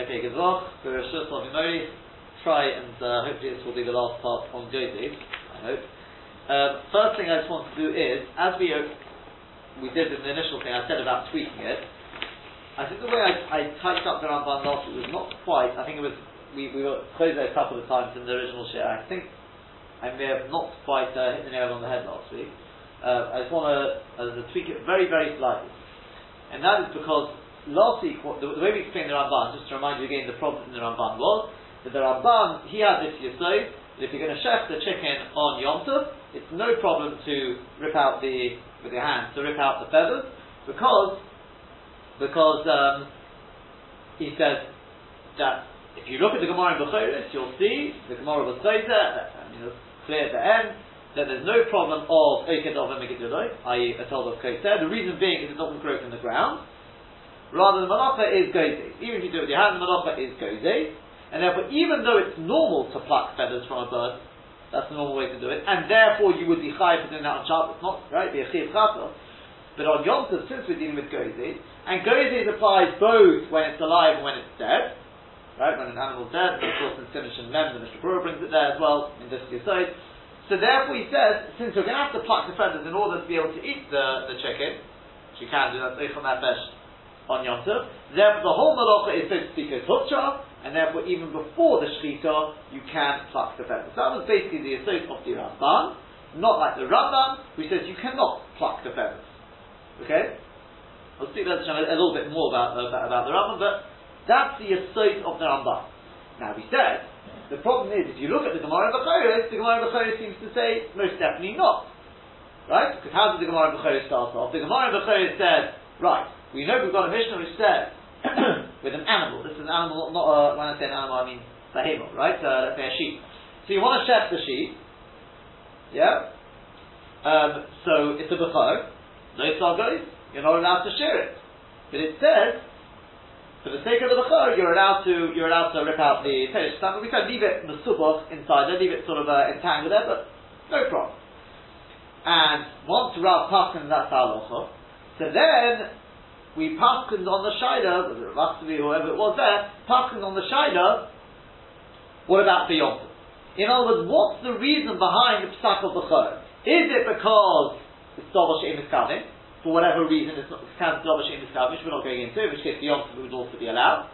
Okay, Gazach, Bereshus, Avimori, try and uh, hopefully this will be the last part on Joseph, I hope. Um, first thing I just want to do is, as we uh, we did in the initial thing, I said about tweaking it. I think the way I, I typed up the Ramban last week was not quite. I think it was we, we were closed there a couple of times in the original shit. I think I may have not quite uh, hit the nail on the head last week. Uh, I just want to uh, tweak it very very slightly, and that is because last week, the, the, way we explained the Ramban, just to remind you again, the problem in the Ramban was that the Ramban, he had this yisod, that if you're going to chef the chicken on Yom Tov, it's no problem to rip out the, with your hands, to rip out the feathers, because, because, um, he says that if you look at the Gemara in Bechoris, you'll see, the Gemara was I mean, clear at the end, that there's no problem of Eked of i.e. a told of Koser. The reason being is it doesn't grow from the ground. Rather, the malacha is goze. Even if you do it with your hand, the malacha is goze. And therefore, even though it's normal to pluck feathers from a bird, that's the normal way to do it, and therefore you would be chayiv for doing that on Shabbos, not right, be a chiv But on Yom Tov, since we're dealing with goze, and goze applies both when it's alive and when it's dead, right, when an animal's dead, and of course in Sinish and Mem, the Mishnah Berurah brings it there as well, in this side. So therefore he says, since we're going to have to pluck the feathers in order to be able to eat the, the chicken, which you can do, that's Eichel Nefesh, on Yom Tov. Therefore, the whole malacha is so to speak a hutcha, and therefore even before the shechita, you can pluck the feathers. So that was basically the associate of the Ramban, not like the Rambam, who says you cannot pluck the feathers. Okay? I'll speak about a little bit more about, about, about the Rambam, but that's the associate of the Ramban. Now we said, the problem is, if you look at the Gemara Bechoros, the Gemara Bechoros seems to say, most definitely not. Right? Because how did the Gemara Bechoros start off? The Gemara Bechoros said, right, we know we've got a Mishnah which says with an animal. This is an animal, not a, when I say an animal, I mean behemoth, right? Uh, let's say a sheep. So you want to chef the sheep, yeah. Um, so it's a bechor, no goes. You're not allowed to shear it, but it says for the sake of the bechor, you're allowed to you're allowed to rip out the teresh. We can leave it mesubach inside there, leave it sort of uh, entangled there, but no problem. And once Rav Paskin that's halacha, so then we paskined on the Shaila, whether it must be whoever it was there, paskined on the Shaila, what about the In other words, what's the reason behind the Psak of the Bechor? Is it because it's Dovash She'im coming, for whatever reason it's not Dovash She'im coming, which we're not going into, in which case the would also be allowed?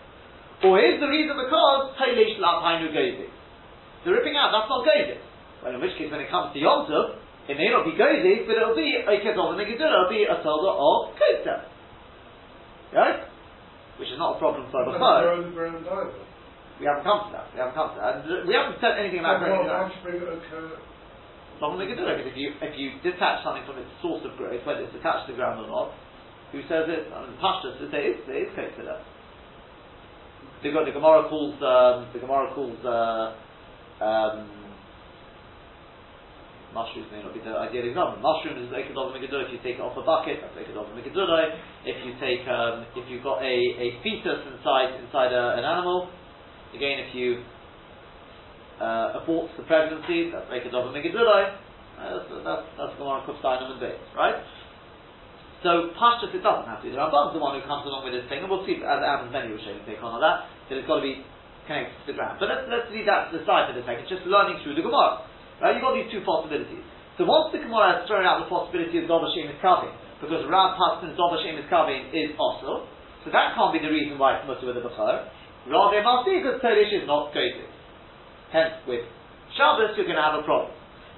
Or is the reason because Teilesh Lav Hainu? The ripping out, that's not Gozik. Well, in which case, when it comes to Yom it may not be Gozik, but it'll be a Kedov and a it'll be a Toda of Kosef. Right? Which is not a problem for a Bechor. We haven't come to that. We haven't come to that. We haven't said anything about well, growing. Long we can do it. If you if you detach something from its source of growth, whether it's attached to the ground or not, who says it? I mean, Pashtas to say it is case to that. The, the Gemara calls um, the Gemara calls uh, um, Mushrooms may not be the ideal example. Mushroom is Ekedov Megadura. If you take it off a bucket, that's Ekedov Megadura. If you take, um, if you've got a, a fetus inside inside a, an animal, again, if you uh, abort the pregnancy, that's Ekedov Megadura. Uh, that's that's that's Gemara Kufsteinam and Beis, right? So Pashtus it doesn't have to be. The Ramban's the one who comes along with this thing, and we'll see as Adam's many will show you take on that. That it's got to be connected to the ground. But let's let's leave that to the side for the second. Just learning through the Gemara. Right? You've got these two possibilities. So once the Gemara has thrown out the possibility of Dover Shem is carving, because Rav Paskin's Dover Shem is carving is also, so that can't be the reason why it's mutter with the Bechor. Rather, must be because Tolish is not goated. Hence, with Shabbos, you're going to have a problem.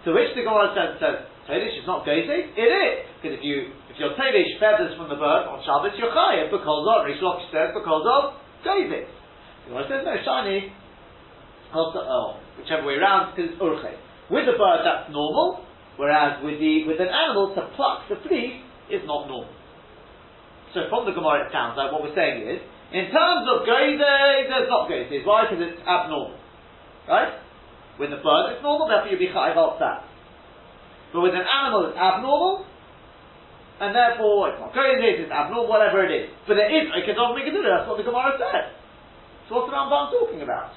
So which the Gemara says, says Tolish is not goated? It is. Because if you, if your Tolish feathers from the bird on Shabbos, you're chayav because of, Rish Lakish says, because of goated. The Gemara says, no, also, oh, whichever way around, because Urchay. With a bird, that's normal, whereas with the with an animal to pluck the fleece is not normal. So from the Gemara, it sounds like what we're saying is, in terms of goyde, there's not goyde. Why? Because it's abnormal, right? With the bird, it's normal. Therefore, you'll be chayiv that. But with an animal, it's abnormal, and therefore it's not goyde. It's abnormal, whatever it is. But there is a kedov mikadura. That's what the Gemara said. So what's the Rambam talking about?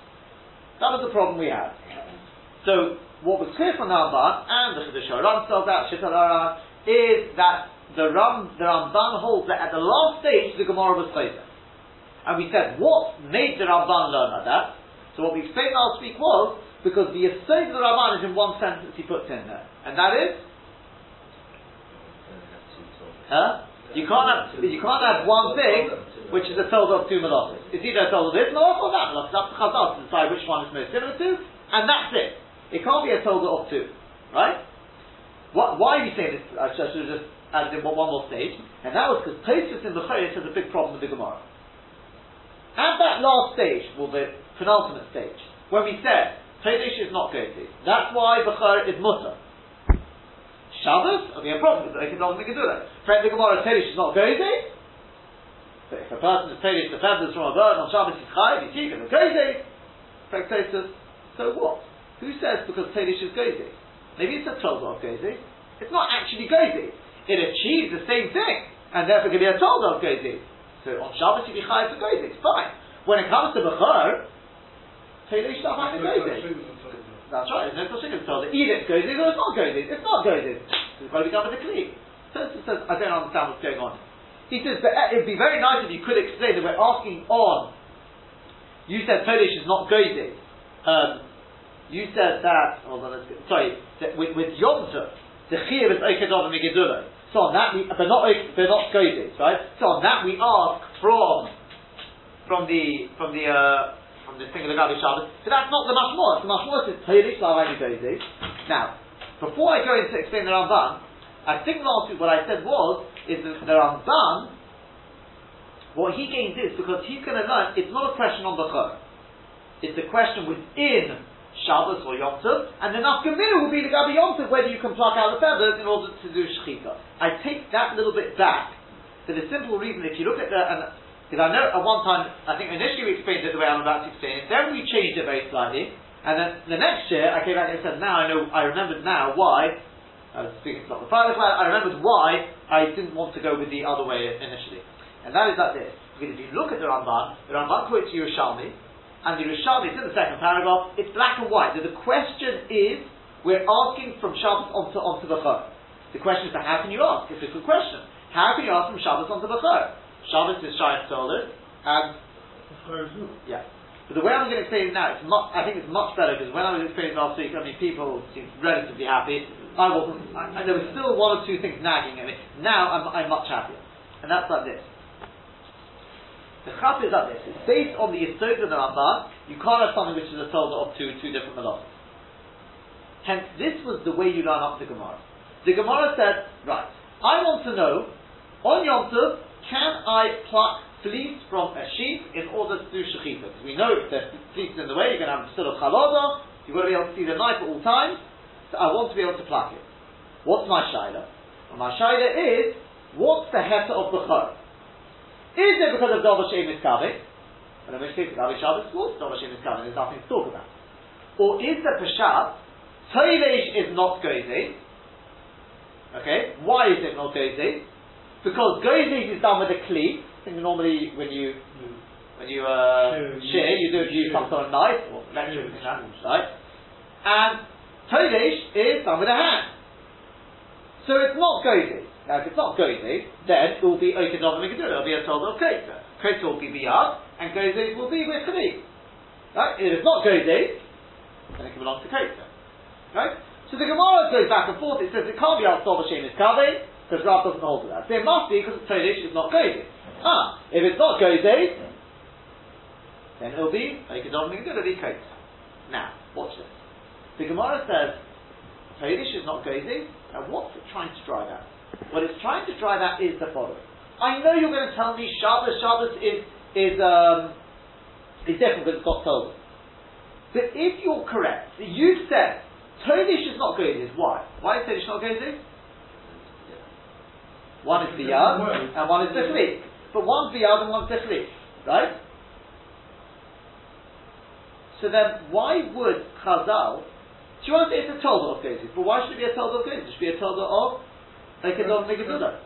That was the problem we had. So what was clear from the Ramban and the Chiddush Ram spells out Shitalara is that the Ram the Ramban holds that at the last stage the Gemara was closer. And we said, what made the Ramban learn like that? So what we explained last week was, because the Yesod of the Ramban is in one sentence he puts in there. And that is? Huh? You can't have, you can't have one thing which is a told of two malachas. It's either a told of this malach or that. It's up to Chazal to decide which one is most similar to, and that's it. It can't be a told of two. Right? What, why are you saying this? I should have just added in one more stage. And that was because Tosfos in the Chayes has a big problem with the Gemara. At that last stage, well, the penultimate stage, when we said Todesh is not Gozi, that's why Bechor is Mutter. Shabbos, will be a problem because they can make a do that. Friend the Gemara, Todesh is not Gozi. But if a person is Todesh the feathers from a bird on Shabbos, he's Chayiv, he's Yikon, Gozi. So what? Who says because Todesh is Gozi? Maybe it's a Tolda of Gozi. It's not actually Gozi. It achieves the same thing, and therefore can be a Tolda of Gozi. So on Shabbos you be Chayiv for Gozi. It's fine. When it comes to Bechor, Todesh not having Gozi. That's right, there's no such thing as Tolda. Either it's Gozi or it's not Gozi. It's not Gozi. It's got to be done with a Kli. So it says, I don't understand what's going on. He says, but uh, it'd be very nice if you could explain that we're asking on. You said Todesh is not Gozi. Um, you said that, hold on, sorry, that with, with Yom Tov, the Chiyav is Okedov and Megidullah. So on that, we, but not, but not Godis, right? So on that we ask from, from the, from the, uh, from the thing of the Gabi Shabbos. So that's not the Mashmor. The Mashmor says, Todesh Lavani Godis. Now, before I go into explain the Ramban, I think last week what I said was, is that the Ramban, what he gains is, because he's going to learn, it's not a question on the Chor. It's a question within Shabbos or Yom Tov, and the nafkamina will be the Gabi Yom Tov, whether you can pluck out the feathers in order to do shechita. I take that little bit back for the simple reason, if you look at the, because I know at one time, I think initially we explained it the way I'm about to explain it, then we changed it very slightly, and then the next year I came back and said, now I know, I remembered now why, I was speaking to the Father, I remembered why I didn't want to go with the other way initially. And that is like this. Because if you look at the Ramban, the Ramban quotes Yerushalmi, and the Rishalmi, it's in the second paragraph, it's black and white. That the question is, we're asking from Shabbos onto, onto Bechor. The question is, how can you ask? It's a good question. How can you ask from Shabbos onto Bechor? Shabbos is Shai Solar, and yeah. But the way I'm going to explain it now, it's much, I think it's much better because when I was explaining last week, I mean, people seemed relatively happy. I wasn't. I, there was still one or two things nagging at me. Now I'm, I'm much happier, and that's like this. The chap is like this. It's based on the Yisod of the Ramban. You can't have something which is a total of two, two different melodies. Hence, this was the way you learn up the Gemara. The Gemara said, right, I want to know, on Yom Tov, can I pluck fleece from a sheep in order to do shechita? Because we know if there's fleece in the way, you're going to have still a chaloda, you've got to be able to see the knife at all times, so I want to be able to pluck it. What's my shaila? My shaila is, what's the heter of the chor? Is it because of Dova Shem Miskavik? And in which case, Gabi Shabbos, of course, Dova Shem Miskavik, there's nothing to talk about. Or is the Peshat, Toilesh is not Gozi? Okay, why is it not Gozi? Because Gozi is done with a Kli. Think normally when you when you uh, shear, you do use some sort of knife or electric, right? And Toilesh is done with a hand. So it's not Gozi. Now, if it's not Gozi, then it will be Okedov and It will be a told of Kota. Kota will be Biyad, and Gozi will be with Chali. Right? If it's not Gozi, then it can belong to Kota. Right? So the Gemara goes back and forth. It says it can't be out Tov Hashem is because Rav doesn't hold to that. So it must be because Todish is not Gozi. Ah, if it's not Gozi, then it will be Okedov and it will be Kota. Now, watch this. The Gemara says Todish is not Gozi, Now, what's it trying to drive at? What it's trying to drive at is the following. I know you're going to tell me Shabbos, Shabbos is, is, um, is different because it's got told. But if you're correct, that you said Todish is not Goziz. Why? Why is Todish not Goziz? One is the Biyad and one is the Dechli. But one's the Biyad and one's the Dechli. Right? So then, why would Chazal, do you want to say it's a Tolda of Goziz, but why should it be a Tolda of Goziz? It should be a Tolda of they can not make a Megiddo.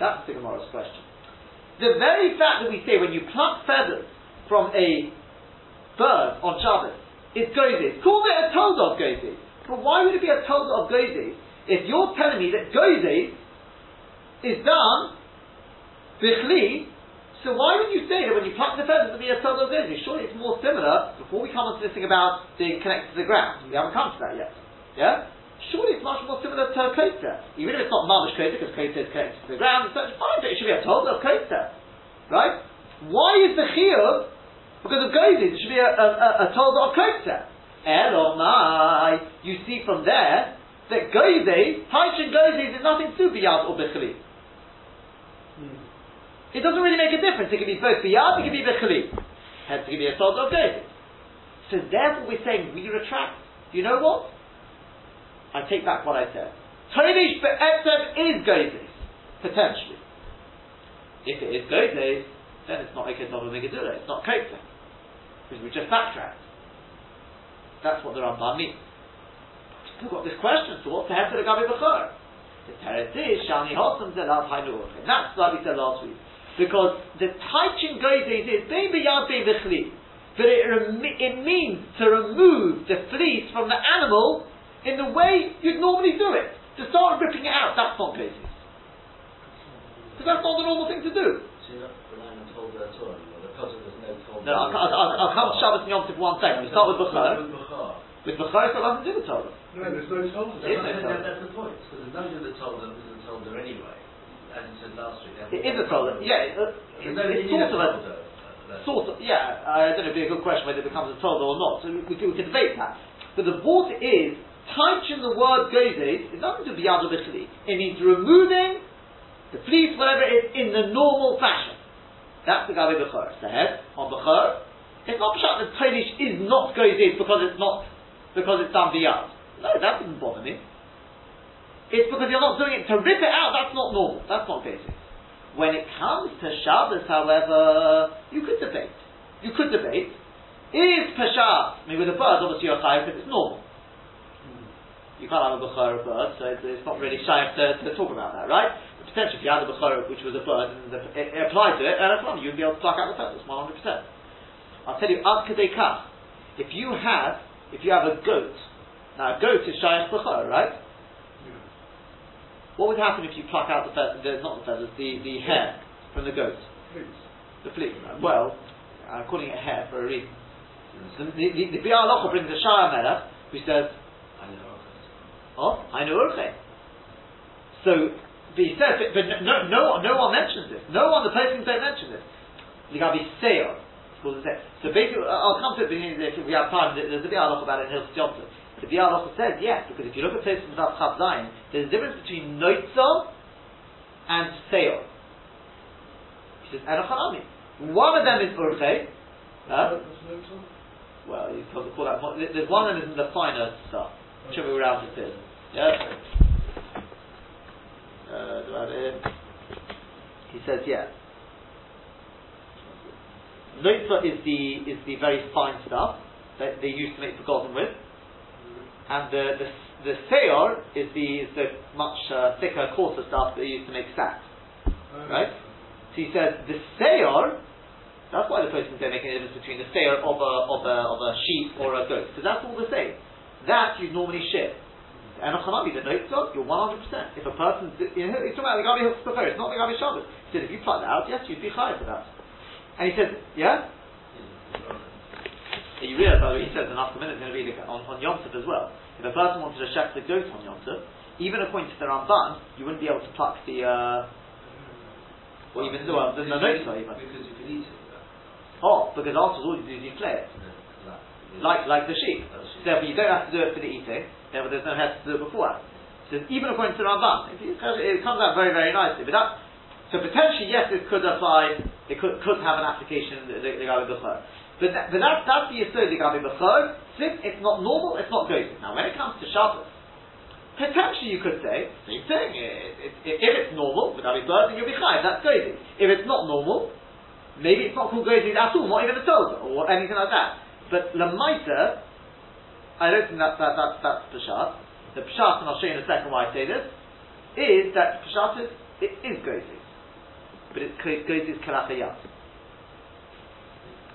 That's the Gemara's question. The very fact that we say when you pluck feathers from a bird on Shabbos, it's Gozis. Call it a told of Gozis. But why would it be a told of Gozis if you're telling me that Gozis is done Bichli, so why would you say that when you pluck the feathers of the Yatol Gozi, surely it's more similar, before we come on to this thing about being connected to the ground, we haven't come to that yet. Yeah? Surely it's much more similar to Kota. Even if it's not Mamish Kota, because Kota is connected to the ground, so it's fine, but it should be a Tol of Kota. Right? Why is the Chiyuv? Because of Gozi, it should be a, a, a, a Tol of Kota. Elomai, you see from there, that Gozi, Taishin Gozi is nothing to do with Yad or Bechli. Hmm. It doesn't really make a difference. It can be both biyad, it can be bechali. Hence, it can be a solid of goyim. So therefore, we're saying we retract. Do you know what? I take back what I said. Tonish be'etzem is goyim, potentially. If it is goyim, then it's not a ketov megadula. It's not kota because we just backtracked. That's what the Rambam means. We've got this question. So what's the the gabi b'chor? The teretz is shani hosam zelav hainu And that's what we said last week. Because the Taichin Goizes is being beyond being the chli. But it, it means to remove the fleece from the animal in the way you'd normally do it. To start ripping it out, that's not Goizes. Because that's not the normal thing to do. So you're not relying on Tolda at anymore, because there's no Tolda. No, I'll, I'll, I'll, I'll come to Shabbos and Yom Tov one second. We start with Bukhar. With Bukhar. With Bukhar, it's got nothing to do with Torah. No, there's no Tolda. It is no That's, that's the point, because there's nothing that Tolda isn't Tolda anyway. As you said last week. It is a Torah. Yeah, it, uh, it's, it's sort of a Tolda. uh, Sort of, yeah. I don't know. It'd be a good question whether it becomes a Torah or not. So we, we, can, we can debate that. But the water is touching the word gozes. It doesn't do biyad b'chli. It means removing the fleece, whatever it is, in the normal fashion. That's the gabi b'chor. The head on b'chor. It's not pshat that Tonish is not gozes because it's not because it's done biyad. No, that doesn't bother me. It's because you're not doing it to rip it out. That's not normal. That's not gozes. When it comes to Shabbos, however, you could debate. You could debate. Is Peshat, I mean with a bird, obviously you're chayiv because it's normal. You can't have a Bukhara bird, so it's, it's not really shy to, to talk about that, right? But potentially if you had a Bukhara which was a bird and the, it, it applied to it, and it's you'd be able to pluck out the feathers, 100%. I'll tell you, Ad if you have, if you have a goat, now a goat is Shayach Bukhara, right? What would happen if you pluck out the feathers, the, not the feathers, the, the hair from the goat? Please. The fleece. Well, I'm calling it hair for a reason. The, the, the, the brings a Shara Melech who says. Oh, I know Urche. So, but he says, but, but no, no, no one mentions this. No one, the Persians don't mention this. You got to be Seir. So basically, I'll come to it if we have time. There's a Bi'al Locha about it in Yom Tov. The Bi'al Locha says yes, because if you look at places without Chav Zayin, there's a difference between Noitzo and Seir. He says, Erochanami. One of them is Urche. Huh? There's no Tolda. Well, you can call that. There's one that is in the finer stuff. Whichever way around it is. Yeah. Uh, do I have it? He says, yeah. Notza is the is the very fine stuff that they used to make forgotten with, and the the the seor is the is the much uh, thicker, coarser stuff that they used to make sacks. Right? So he says the seor. That's why the person don't make any difference between the seor of a of a of a sheep or a goat, because that's all the same. That you normally ship. And a chanabi, the note you're one hundred percent. If a person, you know, he's talking about the gabi hooks it's not the gabi shabbos. He said if you pluck that out, yes, you'd be high for that. And he says, yeah. And you realise, by the way, he says in after a minute, it's going to be the- on, on Yom Tov as well. If a person wanted to shech the goat on Yom Tov, even according to the Ramban, you wouldn't be able to pluck the, uh, or even the, well, the, the notes even. Because you can eat it. Oh, because after all you do is you flay it. Like, like the sheep. Therefore, you don't have to do it for the eating. Therefore, there's no head to do it before. So even according to Ramban, it comes out very, very nicely. But that, so potentially, yes, it could apply. It could, could have an application the, the, Gabi B'chor. But, that, but that, that's the Yisod Gabi B'chor. Since it's not normal, it's not good. Now, when it comes to Shabbos, potentially you could say same thing. It, it, if it's normal, with Gabi B'chor, then you'll be chayiv. That's good. If it's not normal, maybe it's not called Gozi at all, not even a Torah or anything like that. But Lamaita, I don't think that, that, that that's Peshat. The Peshat, and I'll show you in a second why I say this, is that Peshat is, it is Gozi. But it's Gozi's Kalachayat.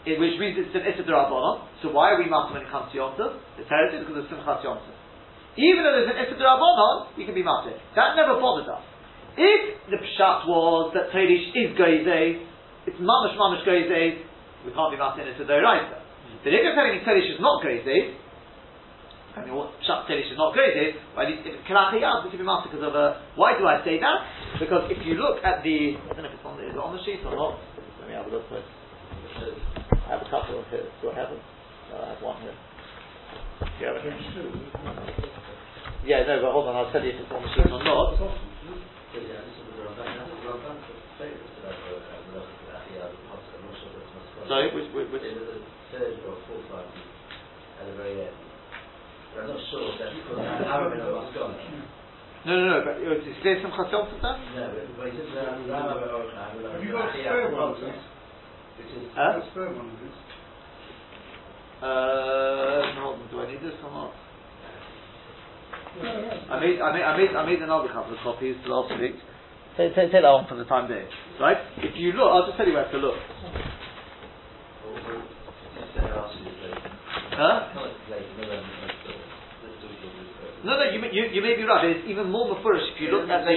It, which means it's an D'Rabbanon. So why are we master when it comes to Yom Tov? It's heresy because of Simchas Yom Tov. Even though there's an Issa D'Rabbanon, we can be master. That never bothered us. If the Pshat was that Tadish is Gozi, it's mamash mamash gozes, we can't be into the right. But if you're telling me Telish is not gozes, I mean, what Shat Telish is not gozes, well, at least if Kalach Hayad, we can be master because of a, why do I say that? Because if you look at the, I don't know if it's on the, is it on the sheet or not? Let me have a look first. I have a couple of here. Do I have them? No, I have one here. Do you have? Yeah, no, but hold on, I'll tell you if it's on the sheet or not. The. I the uh, Sorry, which, which, which In the third or fourth line at the very end. But I'm not sure that because Aaron and Moscone. no, no, no, but uh, is there some chasyon to that? No, but but he says that Rama Be'orcha, Have you got a spare one of this? Which is Huh? A spare one of this? Uh, no, do I need this or not? Yeah, yeah. I made, I made, I made, I made another couple of copies last week. Take, take, take that one for the time being, right? If you look, I'll just tell you where to look. Huh? No, no, you, may- you, you may be right. It's even more mafurish if you look at the,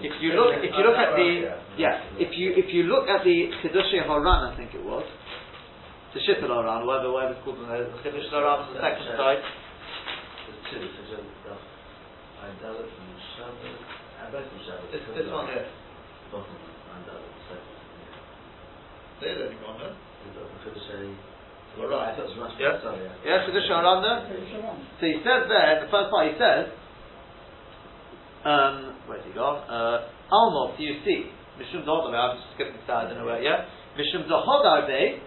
if you look, if you look at the, yeah, if you if you look at the Chiddushei HaRan, I think it was, the Shittel Haran, whatever, whatever it's called, the Chiddushei HaRan on the second side. There's two, so the Ein Dalet from Shabbos, and both from Shabbos. This, this one here. Bottom, Ein Dalet, second. There's only one there. Thought it was much Yeah. sorry, yeah. Yeah, Chiddushei HaRan there. So he says there, the first part he says, um, where's he gone? Uh, Almos, you see, Mishum Dodabe, I'm just skipping this out, I don't know where, yeah? Mishum Dohodarbe,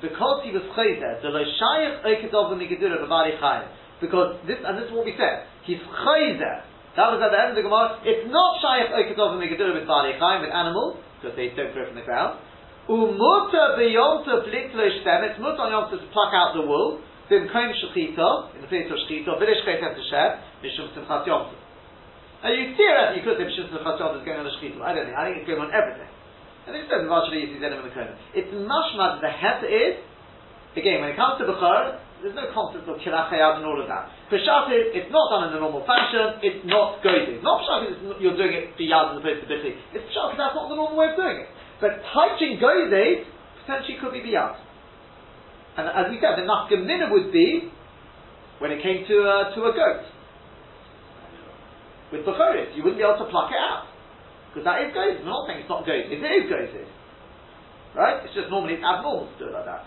because he was chayzer, the lo shayach oikedov migedura b'bari chayim. Because this, and this is what we said, he's chayzer. That was at the end of the Gemara. It's not shayach oikedov migedura b'bari chayim, with animals, because they don't grow from the ground. Umuta beyonta blitlo shtem, it's muta on yonta to pluck out the wool, b'mkoim shechita, in the place of shechita, v'lish chayt tesher, mishum simchat yonta. Now you theoretically could say mishum simchat yonta is going on the shechita, I don't think, I think it's going on everything. And it says you see them in the corner. It's mashma that the het is, again, when it comes to Bukhara, there's no concept of kirach hayad and all of that. Peshat is, it's not done in the normal fashion, it's not gozy. Not peshat you're doing it for yad as opposed to bitly. It's peshat that's not the normal way of doing it. But touching gozy, potentially could be biyad. And as we said, the nafkamina would be when it came to, uh, to a goat. With Bukharis, you wouldn't be able to pluck it out. Because that is gozy. We're not saying it's not gozy. It is gozy. Right? It's just normally it's abnormal to do it like that.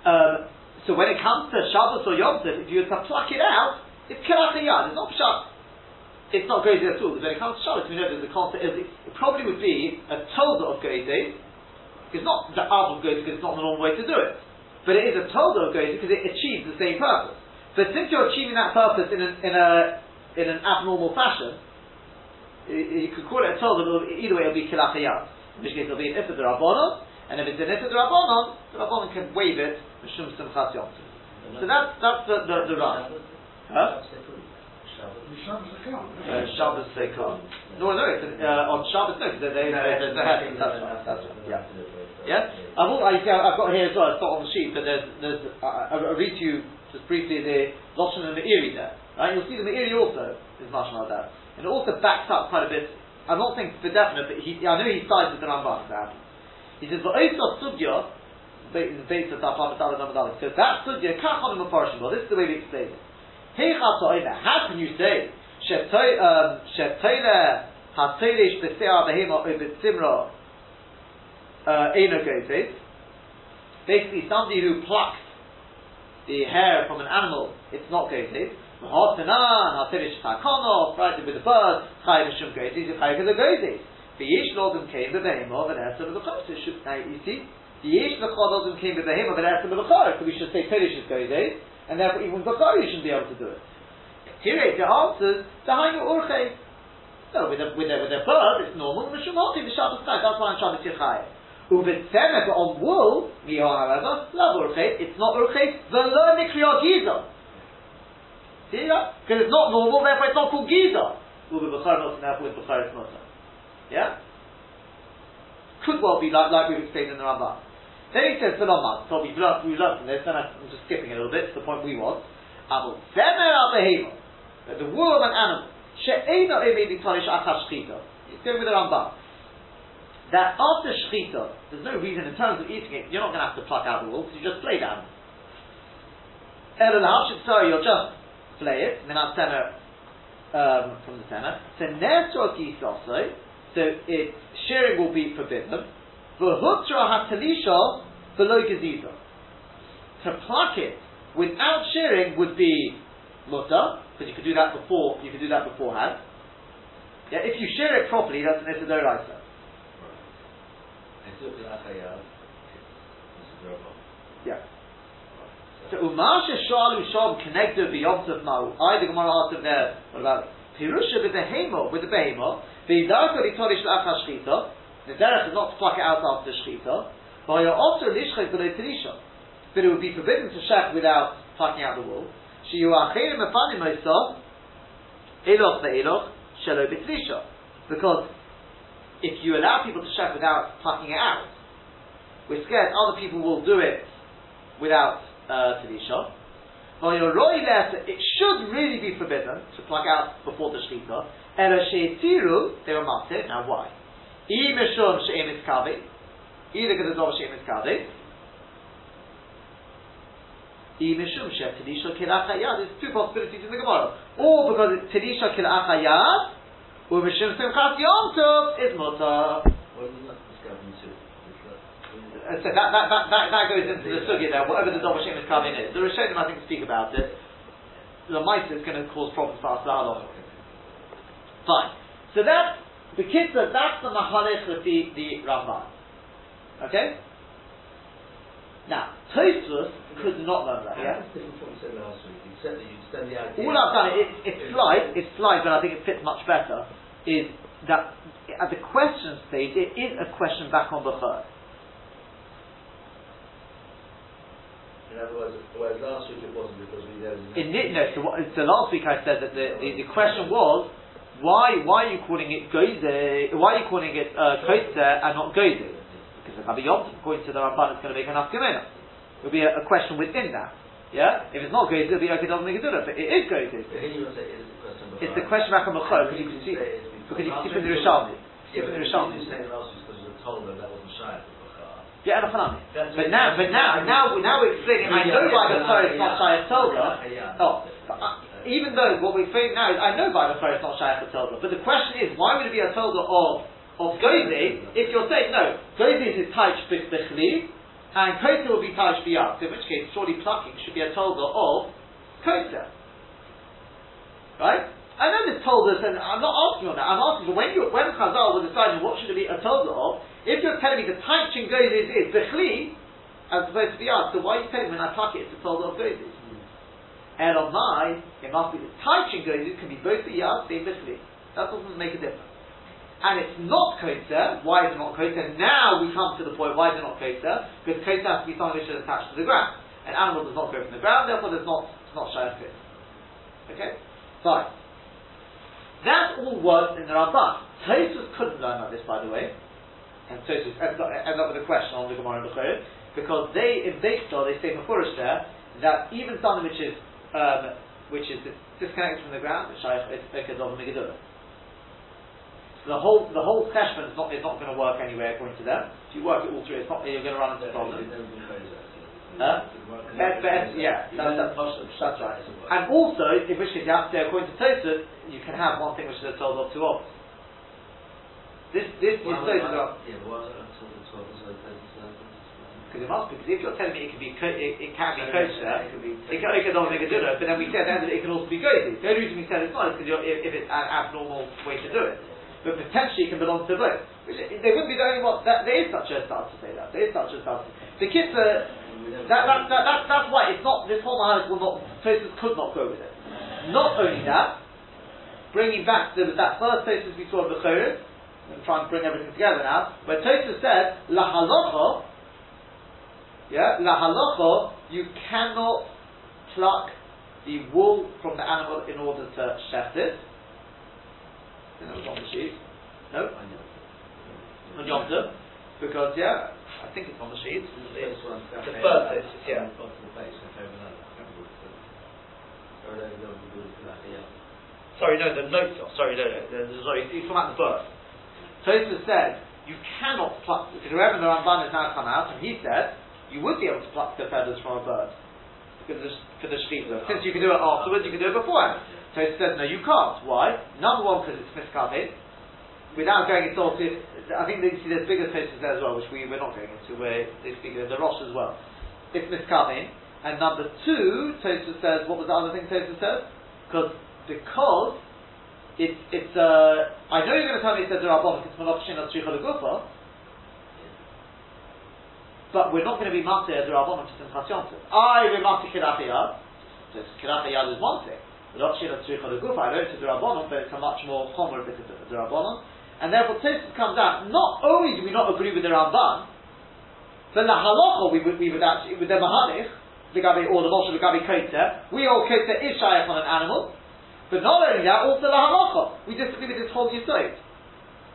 Um, so when it comes to Shabbos or Yom if you were to pluck it out, it's Kirach Yad. It's not Pshat. It's not gozy at all. When it comes to Shabbos, we know there's a concept. It it probably would be a tolda of gozy. It's not the Av of gozy because it's not the normal way to do it. But it is a tolda of gozy because it achieves the same purpose. But since you're achieving that purpose in, an in, a, in an abnormal fashion, y- you could call it a tolda, but either way it'll be Kirach Yad. In which case it'll be an Rabbanon, and if it's an Issa Rabbanon, the Rabbanon can waive it, Mishum Simchat So that's, that's the, the, the. Huh? The Shabbos. Uh, Shabbos they can't. No, no, it's, uh, on Shabbos, no, because they, they, there's a head, that's that's right, yeah. Yeah? I've, I, I've got here as well, it's not on the sheet, but there's, there's I, I'll read to you just briefly the Lashon and Meiri there. Right? You'll see the Meiri also is much like that. And it also backs up quite a bit. I'm not saying for definite, but he, I know he sides with the Ramban, that. He says, V'osos sugya, based on Tafam Tala Namadalik, says that sugya, kachon im Well, this is the way we explain it. How can you say, um, Shetoyle ha'toilish b'se'a behema o b'tzimra uh, Eina Gozes. Basically, somebody who plucks the hair from an animal, it's not Gozes. Mahotanan, Hatirish Takono, right, with the bird, Chai Mishum Gozes, you Chai the Gozes. The Yesh Logum came the Behemo, and Esa of the Now, you see, the Yesh Logum came the Behemo, and Esa of the So we should say Tirish is Gozes, and therefore even you shouldn't be able to do it. Here the answers, the Hainu Urche. No, with a, with a, with a bird, it's normal, Mishum Hoti, Shabbos night, that's why I'm Shabbos Yechayah. Uvetzemek on wool, miho however, love urche, it's not urche, velo nikriya giza. See that? Because it's not normal, therefore it's not called giza. Uve b'char not, therefore it's b'char it's not. Yeah? Could well be like, like we've explained in the Rambam. Then he says, Salomad, so we've learned, we've learned from this, and I'm just skipping a little bit to the point we want. Abu Zemer al the wool of an animal, she'ena maybe tonish achashchita. He's going with the Rambam. that after shechita, there's no reason in terms of eating it, you're not going to have to pluck out the wool, because you just flay down. sorry, you'll just flay it, minat tenor, um, from the tenor. So nesrokis also, so it, shearing will be forbidden. V'hutra hatalisha below gaziza. To pluck it without shearing would be mutter, because you could do that before, you could do that beforehand. Yeah, if you shear it properly, that's an Issa uh, yeah. So Umasha Shalu Shom connected beyond Ma'u. I the Gemara asked there, what about Pirusha with the Hemo, with the Behemo, the Darko Litorish La'acha Shchita, the Derech is not to pluck it out after Shchita, but you're also Lishchet below Tirisha. But it would be forbidden to shech without plucking out the wool. Shiyu Achirim Afanim Mosa, Eloch Ve'eloch, Shelo B'Tirisha. Because if you allow people to shech without plucking it out, we're scared other people will do it without uh, Tadisha. It should really be forbidden to pluck out before the Shkita. They were martyred. Now why? Either because it's over She'em Iskavi. There's two possibilities in the Gemara. Or because it's Tadisha Kilachayad, or Mishum Simchat Yom Tov is Mutter. Uh, so that, that, that, that, that goes into the sugya there, whatever the Dov Hashem is coming in. The Rishonim, I think, speak about it. The mice is going to cause problems for us, Fine. So that, the kids, that's the Mahalech with the, the Ramban. Okay? Now, Tosfos could not learn that, yeah? All I've done, it, it's slight, it's slight, but I think it fits much better, is that at the question stage, it is a question back on the third. In other words, whereas last week it wasn't because we know. In, no, so, what, so last week I said that the, the, the question was, why why are you calling it goze? Why are you calling it uh, and not goze? Because the Rabbi Yom according to the Ramban, it's going to make enough gemena. It will be a, a, question within that. Yeah, if it's not goze, it'll be okay. Doesn't make a difference. But it is goze. It's the question back on the because you can see because you can see from the Rishalmi. Yeah, from the Rishalmi. You're saying last week because it was told that that wasn't. Yeah, Elachanami. But now, but now, now, now we're explaining. I know by the Torah it's not Shayach Tolga. Oh, even though what we're saying now is, I know by the it's not Shayach Tolga. But the question is, why would it be a Tolga of of Gozi if you're saying no, Gozi is Taich Bichli and Kota will be Taich Biyat. So in which case, surely plucking should be a Tolga of Kota. Right? I know this told and I'm not asking you on that. I'm asking when you when Chazal was deciding what should it be a Tolga of, if you're telling me the type goes is, is bechli, as opposed to yard, so why are you telling me when I pluck it, it's a told of goes And on my, it must be the goes it can be both the yard, the bechli. That doesn't make a difference. And it's not kota. Why is it not kota? Now we come to the point. Why is it not kota? Because kota has to be something which is attached to the ground. An animal does not grow from the ground, therefore there's not it's not. Okay, fine. That all works in the Ramban. Tosfos couldn't learn like this, by the way and Tosus ends up, with a question on the Gemara and the because they in Beistar they say Mefurish there that even something which is um, which is disconnected from the ground, which I it's Ekedov Megidullah. So the whole the whole cheshbon is not is not going to work anyway according to them. If you work it all through, it's not you're going to run into problems. Huh? Best, best, yeah, that's, that's, that's right. And also, in which case you have to say, according to Tosfos, you can have one thing which is a told of two of. This, this well, is so Yeah, well, until the 12 is because it must be, because if you're telling me it can be, it, it can be kosher, it can be it can, it can make a dinner, but then we said that it can also be gozy. The only reason we said it's not is because if, if it's an abnormal way to do it. But potentially it can belong to both. Which, they wouldn't be the only one, that, there is such a start to say that. There is such a start to The kids are, that, that, that, that, that's why it's not, this whole Mahalis will not, places could not go with it. Not only that, bringing back to that first places we saw in the Chorim, and try and bring everything together now, where Tosa said, La halacha, yeah, La halacha, you cannot pluck the wool from the animal in order to shecht it. I think that was on the sheet. No? On Yom Tov. Because, yeah, I think it's on the sheet. The first one. The first is, yeah. Sorry, no, the notes. Sorry, no, no. Sorry, he's talking about the birth. Tosfos said you cannot pluck, because wherever the Ramban has now come out, and he said, you would be able to pluck the feathers from a bird. Because for the. Since you can do it afterwards, you can do it beforehand. So he says, no, you can't. Why? Number one, because it's miskabed. Without going into all I think they see there's bigger cases there as well, which we, we're not going into, where they speak of the Rosh as well. It's miskabed. And number two, Tosfos says, what was the other thing Tosfos says? Because, because it's, it's, uh, I know you're going to tell me it says the Rabbon, it's Malach Shin Legufa, but we're not going to be Mateh as for Simchas Yom Tov. I will Mateh Kirach Yad, so Kirach Yad is one thing. Malach Shin Tzricha Legufa, I know it's the Rabbanon, but it's a much more chomer because of the Rabbanon. And therefore Tosfos comes out, not only do we not agree with the Ramban, but the halacha we would, we would actually, with the Mahadich, the Gabi, or the Moshe, the Gabi Kotzer, we all Kotzer is Shayach on an animal, but not only that, also the halacha. We disagree with this whole Yisod.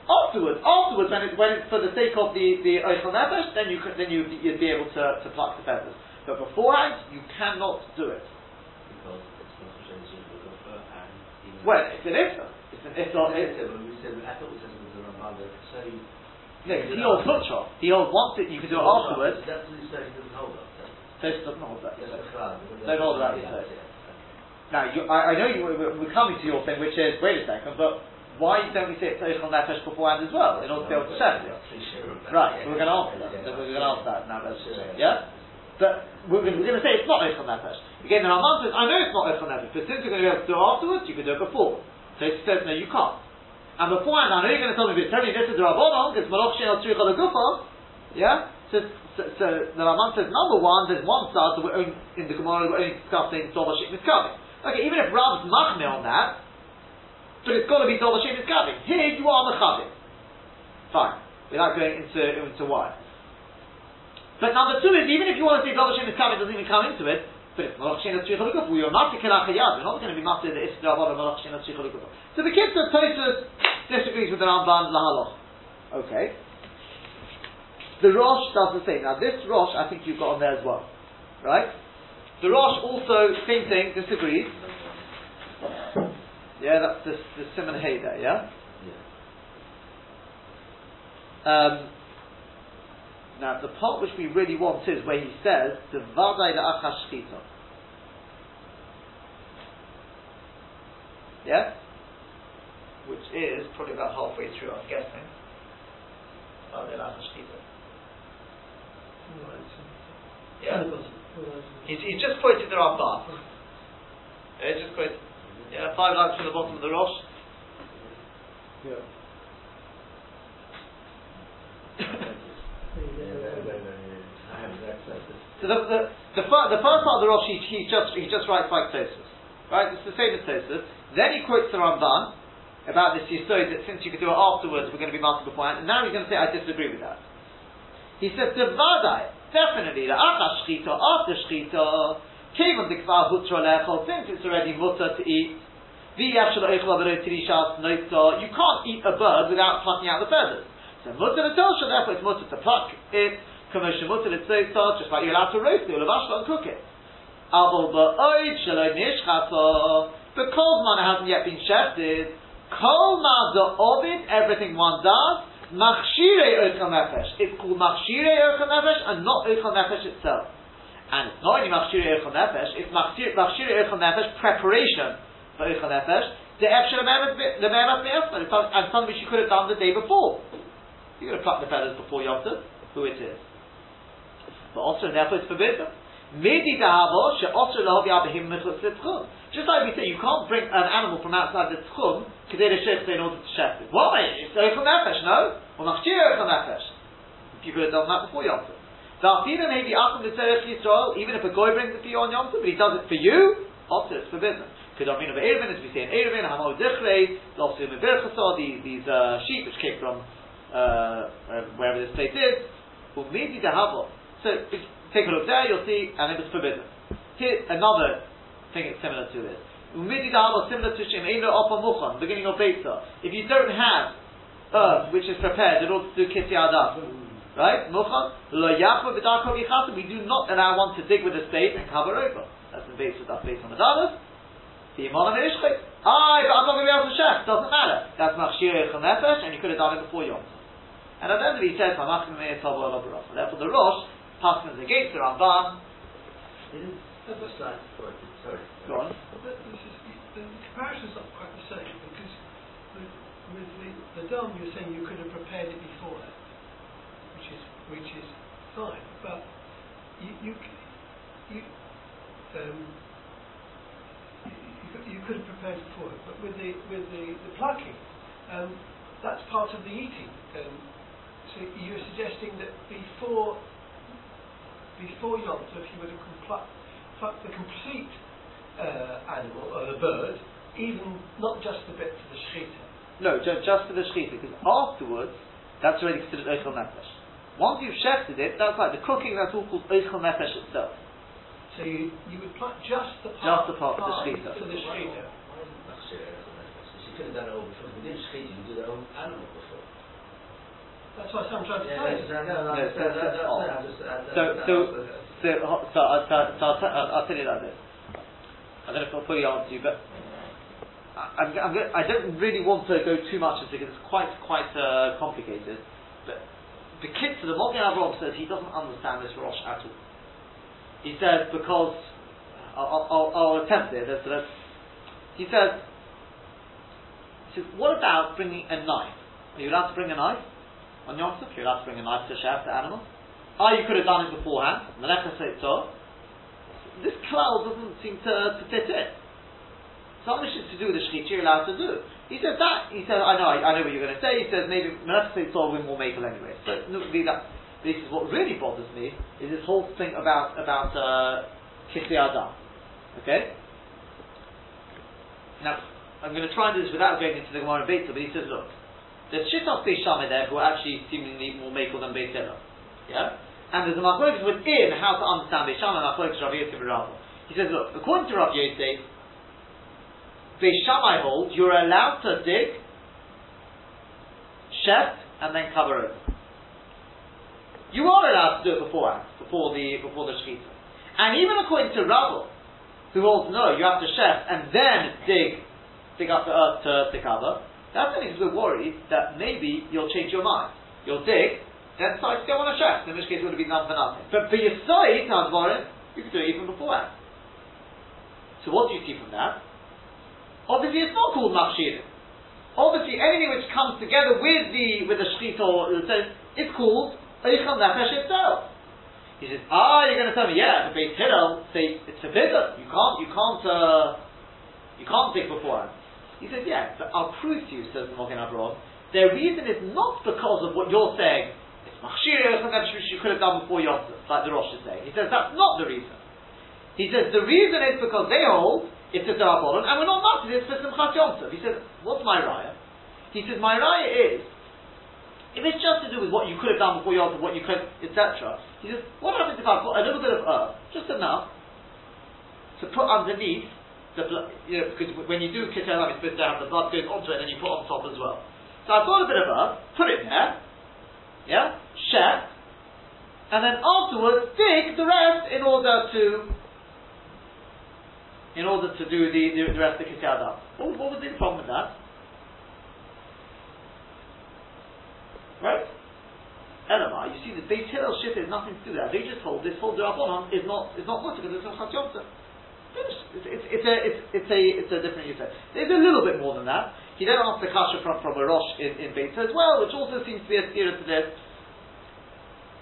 Afterwards, afterwards, when, it, when it's for the sake of the the Eichel Nefesh, then you could, then you you'd be able to, to pluck the feathers. But beforehand, you cannot do it. Because it's not Hashem Tzricha Legufa and even- Well, it's an iftar. It's an iftar. It's, said, I thought we said it was the Ramban that say. no, he holds mutra. He holds once it, you can do it afterwards. That's what he said, he doesn't hold. So it's not hold that. Yes. Don't hold that. Now, you, I, I know you, we're, we're coming to your thing, which is, wait a second, but why don't we say it's Eichel Nefesh beforehand as well, in order to be able to it? Right, we're going to answer that. We're going to answer that now. Yeah? But we're going, to say it's not Eichel Nefesh. Again, the Ramban says, I know it's not Eichel Nefesh, but since you're going to be able to do it afterwards, you can do it before. So it says, no, you can't. And beforehand, I know you're going to tell me, but tell me this is Rabbanon, because Malach Shin al Tzricha Legufa, yeah? So, so, so the Ramban says, number one, there's one side that we're only, in the Gemara, we're only discussing Dova Shik Miskavi. Okay, even if Rab's Machmeh on that, but it's got to be Dova Shik Miskavi. Here, you are Mechavim. Fine. Without going into, into why. But number two is, even if you want to say Dova Shik Miskavi doesn't even come into it, but it's Malach Shin al Tzricha Legufa, we are not Kelach Hayad, we're not going to be Master the Isra Avod Malach Shin al Tzricha Legufa. So the Kitzur Tosus disagrees with the Ramban Lahaloch. Okay. The Rosh does the same. Now this Rosh, I think you've got on there as well. Right? The Rosh also, same thing, disagrees. Yeah, that's the, the Simon Hay there, yeah? Um, now the part which we really want is where he says, the Vadai la Achashchita. Yeah? Which is probably about halfway through, I'm guessing. Vadai la Achashchita. Yeah? He's, he's just quoted the Ramban. Yeah, he's just quoted. Yeah, five lines from the bottom of the Rosh. Yeah. So the, the, the, fir- the first part of the Rosh, he, he just he just writes like Tosfos, right? It's the same as Tosfos. Then he quotes the Ramban about this Yisod that since you could do it afterwards, we're going to be master beforehand. And now he's going to say, I disagree with that. He says, the Vadai, definitely, the Acha Shchita, after Shchita, Kevon the Kvar Hutra Lechol, since it's already mutter to eat, you can't eat a bird without plucking out the feathers. So mutter therefore it's mutter to pluck it, Commotion mutter Litzota, just like you're allowed to roast it, or and cook it. Aval Ba'oid Shalom Nishchata, the cold manna hasn't yet been shefted, Kol Ma'da Ovid, everything one does, Machshire Eichel Nefesh. It's called Machshire Eichel Nefesh and not Eichel Nefesh itself. And it's not only Machshire Eichel Nefesh, it's Machshire Eichel Nefesh preparation And something which you could have done the day before. You could have plucked the feathers before Yom Tov, who it is. But also, therefore, it's forbidden. Just like we say, you can't bring an animal from outside the tchum in order to shech it. Why? It's eichel nefesh, no? Or machshir eichel nefesh. You could have done that before Yom Tov. Even if a goy brings it for you on Yom Tov, but he does it for you, also it's forbidden. Kedamina be'erevin, as we say in Erevin, hamo dichrei, lofsim be'berchasa, these, these uh, sheep which came from uh, wherever this place is, umidi dahavo. So take a look there, you'll see, and it was forbidden. Here, another thing it's similar to this. Umidi dahavo similar to Shem Eino Opa Muchan, beginning of Beitza. If you don't have earth which is prepared in order to do Kitzi Adam, right? Muchan, lo yachma v'darko yichasa, we do not allow one to dig with a spade and cover over. That's the base of that base on the Dalas. The and Ishchik. Ah, but I'm not going to be able to chef. Doesn't matter. That's Machshir Nefesh, and you could have done it before Yom. And at the end of it, he says, "Mamachim me'er tavo ala baras." Therefore, the Rosh passes against the Ramban. Isn't the side, sorry, sorry. Go on. But this is, the comparison's not quite the same because with, with the, the dome you're saying you could have prepared it before that, which is which is fine. But you you you um, you could- have prepared it for it. But with the with the, the plucking, um, that's part of the eating. Um, so you're suggesting that before before Yom Tov you would have compl- plucked the complete uh, animal or the bird, even not just the bit for the shechita. No, ju- just for the shechita, because afterwards, that's already considered oichel nefesh. Once you've shechted it, that's like the cooking. That's all called oichel nefesh itself. So you, you would pluck just the Just part, the part for the shechita. for the Why shechita. why is it you could have done it all before. We didn't shechit, you did the whole animal before. That's what I'm trying to Yeah, say. yeah, no, no, No, I so- understand, that- so- that's it, I just- I- so- I- so- I- So, ho- so, so, so I'll, t- I'll, I'll tell you like this. I don't know if I'll fully answer you, but I, I'm, I'm go- I don't really want to go too much into it because it's quite, quite uh, complicated. But the kid to the Mogen Avraham says he doesn't understand this Rosh at all. He says because I'll, I'll, I'll attempt it. He says, he says, what about bringing a knife? Are you allowed to bring a knife on Yom Tov? You're allowed to bring a knife to share the animal. Oh, ah, you could have done it beforehand. This cloud doesn't seem to, to fit in. Something to do with the shechit you're allowed to do. He says that. He says, I know, I, I know what you're going to say. He says maybe Melech so win more maple anyway. So leave that. This is what really bothers me is this whole thing about about uh, Adam. Okay. Now I'm going to try and do this without going into the Gemara and Beit but he says, look, there's Shittas Beis there who are actually seemingly more makel than Beit Yeah? And there's a machlokes within how to understand Beis Shammai and machlokes Rav Yosef and Rav. He says, look, according to Rav Yosef, Beis Shammai holds you're allowed to dig, chef, and then cover over. You are allowed to do it beforehand, before the before the shechita. And even according to Rav, who holds no, you have to chef and then dig dig up the earth to, to cover. That's only because we're worried that maybe you'll change your mind. You'll dig, then decide to go on a chef, in which case it would have been done for nothing. But for your side, Tazvarim, you can do it even beforehand. So what do you see from that? Obviously it's not called machshirim. Obviously anything which comes together with the with the or the is called. He says, ah, you're going to tell me, yeah, the Beit Hillel say it's forbidden. You can't, you can't, uh, you can't dig beforehand. He says, yeah, but I'll prove to you, says the Mogen Avraham, their reason is not because of what you're saying. It's machshir, that you could have done before Yom like the Rosh is saying. He says that's not the reason. He says the reason is because they hold it's a Darabon, and we're not not it's for Simchat Yom. He says, what's my raya? He says my raya is if it's just to do with what you could have done before Yom Tov, what you could, etc. He says, what happens if I've got a little bit of earth, just enough, to put underneath the blood, you know, because when you do Lam, it's supposed to have the blood goes onto it and then you put on top as well. So I've got a bit of earth, put it there, yeah, share, and then afterwards dig the rest in order to in order to do the, the, the rest of the Adam. What, what was the problem with that? Right? Elamai, you see the Beit Hillel shit has nothing to do with that. They just hold this whole Durabonon is not is not much because it's Yom Tov. It's, it's, it's, a, it's, it's, a, it's a different user. There's a little bit more than that. He then asked the kasha from, from a Rosh in, in Beit as well, which also seems to be a theory to this.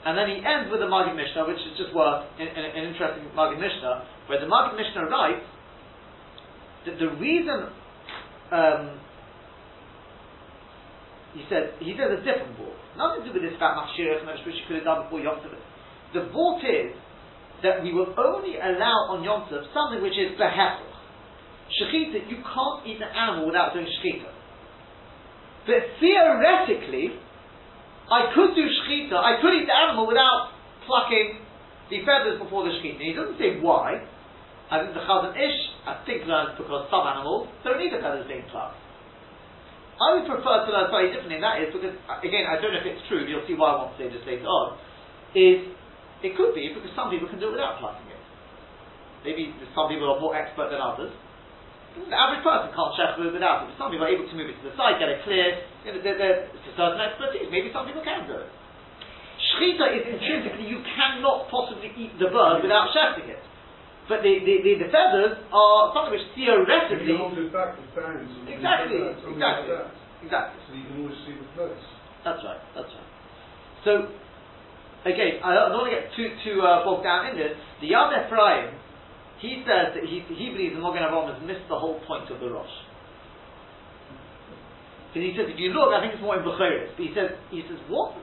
And then he ends with a Magid Mishnah, which is just worth an, an, an interesting Magid Mishnah, where the Magid Mishnah writes that the reason um, he says he says a different vault, nothing to do with this about Machshirah and which you could have done before Yom Tov. The vault is that we will only allow on Yom Tov something which is behefach. Shechita, you can't eat an animal without doing shechita. But theoretically, I could do shechita, I could eat the animal without plucking the feathers before the shechita. He doesn't say why. I think the Chazon Ish, I think learns because some animals don't need the feathers being plucked. I would prefer to learn slightly differently, and that is because, again, I don't know if it's true, but you'll see why I want to say this later on, is it could be because some people can do it without plucking it. Maybe some people are more expert than others. The average person can't chef it without it, but some people are able to move it to the side, get it clear, You know, there, there, it's a certain expertise. Maybe some people can do it. Shechita is intrinsically, you cannot possibly eat the bird without shechting it. But the, the, the, the feathers are something which You theoretically. can hold it back with bands. and Exactly, like that, something exactly. like that. Exactly. So you can always see the place. That's right, that's right. So, again, I don't want to get too, too uh, bogged down in this. The Yad Ephraim, he says that he, he believes the Mogen Avraham has missed the whole point of the Rosh. Because he says, if you look, I think it's more in Bechoris, but he says, he says, what?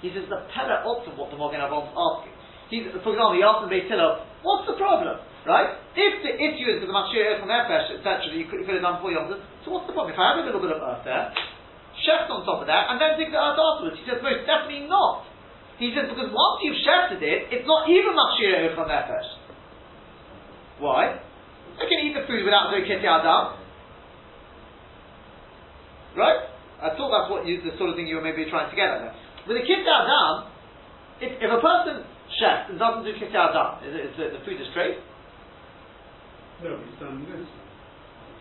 He says, the Pella of what the Mogen Avraham is asking. He's, for example, he asked the Beit Hillel, what's the problem? Right? If the issue is that the Mashir from Nefesh, etc., you could, you could have done for Yom Tov, so what's the problem? If I have a little bit of earth there, shecht on top of that, and then dig the earth afterwards. He says, most definitely not. He says, because once you've shefted it, it's not even Machshir from Nefesh. Why? They can eat the food without doing Kisui Hadam. Right? I thought that's what you, the sort of thing you were maybe trying to get at there. With a Kisui Hadam, if, if a person chefs and doesn't do Kisui Hadam, is, it, is the, the food is straight? No, he's done this.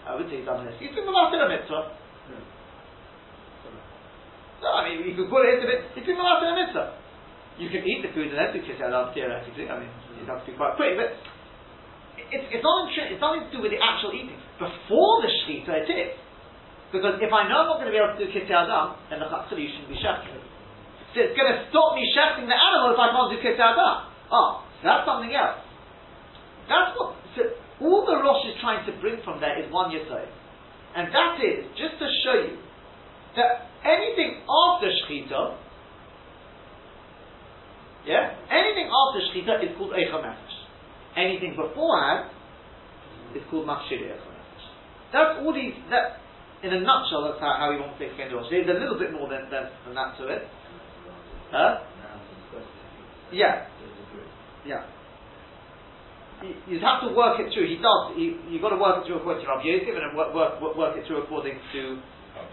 I would say he's done this. He's been Malatin a mitzvah. Yeah. No, I mean, you could put it into it. He's been Malatin a mitzvah. You can eat the food and then do Kisui Hadam theoretically. I mean, you'd have to be quite quick, but it's, it's, not intri- it's nothing to do with the actual eating. Before the Shechita, it is. Because if I know I'm not going to be able to do Kisui Hadam, then the Chatzali shouldn't be shechting. It's going to stop me shechting the animal if I can't do. Oh, so that's something else. That's what, so all the Rosh is trying to bring from there is one Yisrael. And that is, just to show you, that anything after Shechita, yeah, anything after Shechita is called Eicha. Anything beforehand is called Machshir Eicha. That's all these, that, in a nutshell, that's how, how he wants to explain the Rosh. There's a little bit more than, than, than that to it. Huh? Yeah. Yeah. You- have to work it through. He does. He, you've got to work it through according to Rabbi Yosef and work, work, work, it through according to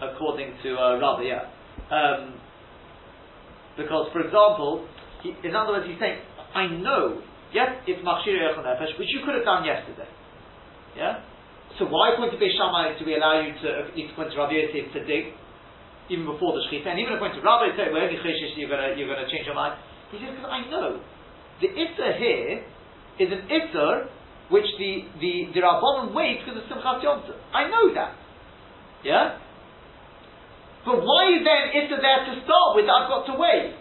according to uh, Rabbi. Yeah. Um, because, for example, he, in other words, he's saying, I know. Yes, it's machshir Nefesh, which you could have done yesterday. Yeah. So why according to Beis Shammai do we allow you to according to Rabbi Yosef to dig even before the shechita? And even according to Rabbi, say, well, only cheshish you're gonna you're gonna change your mind. He says because I know the issa here is an Isser which the, the, the Rabbanon wait because of Simchat Yom. I know that. Yeah? But why is Isser there to start with I've got to wait?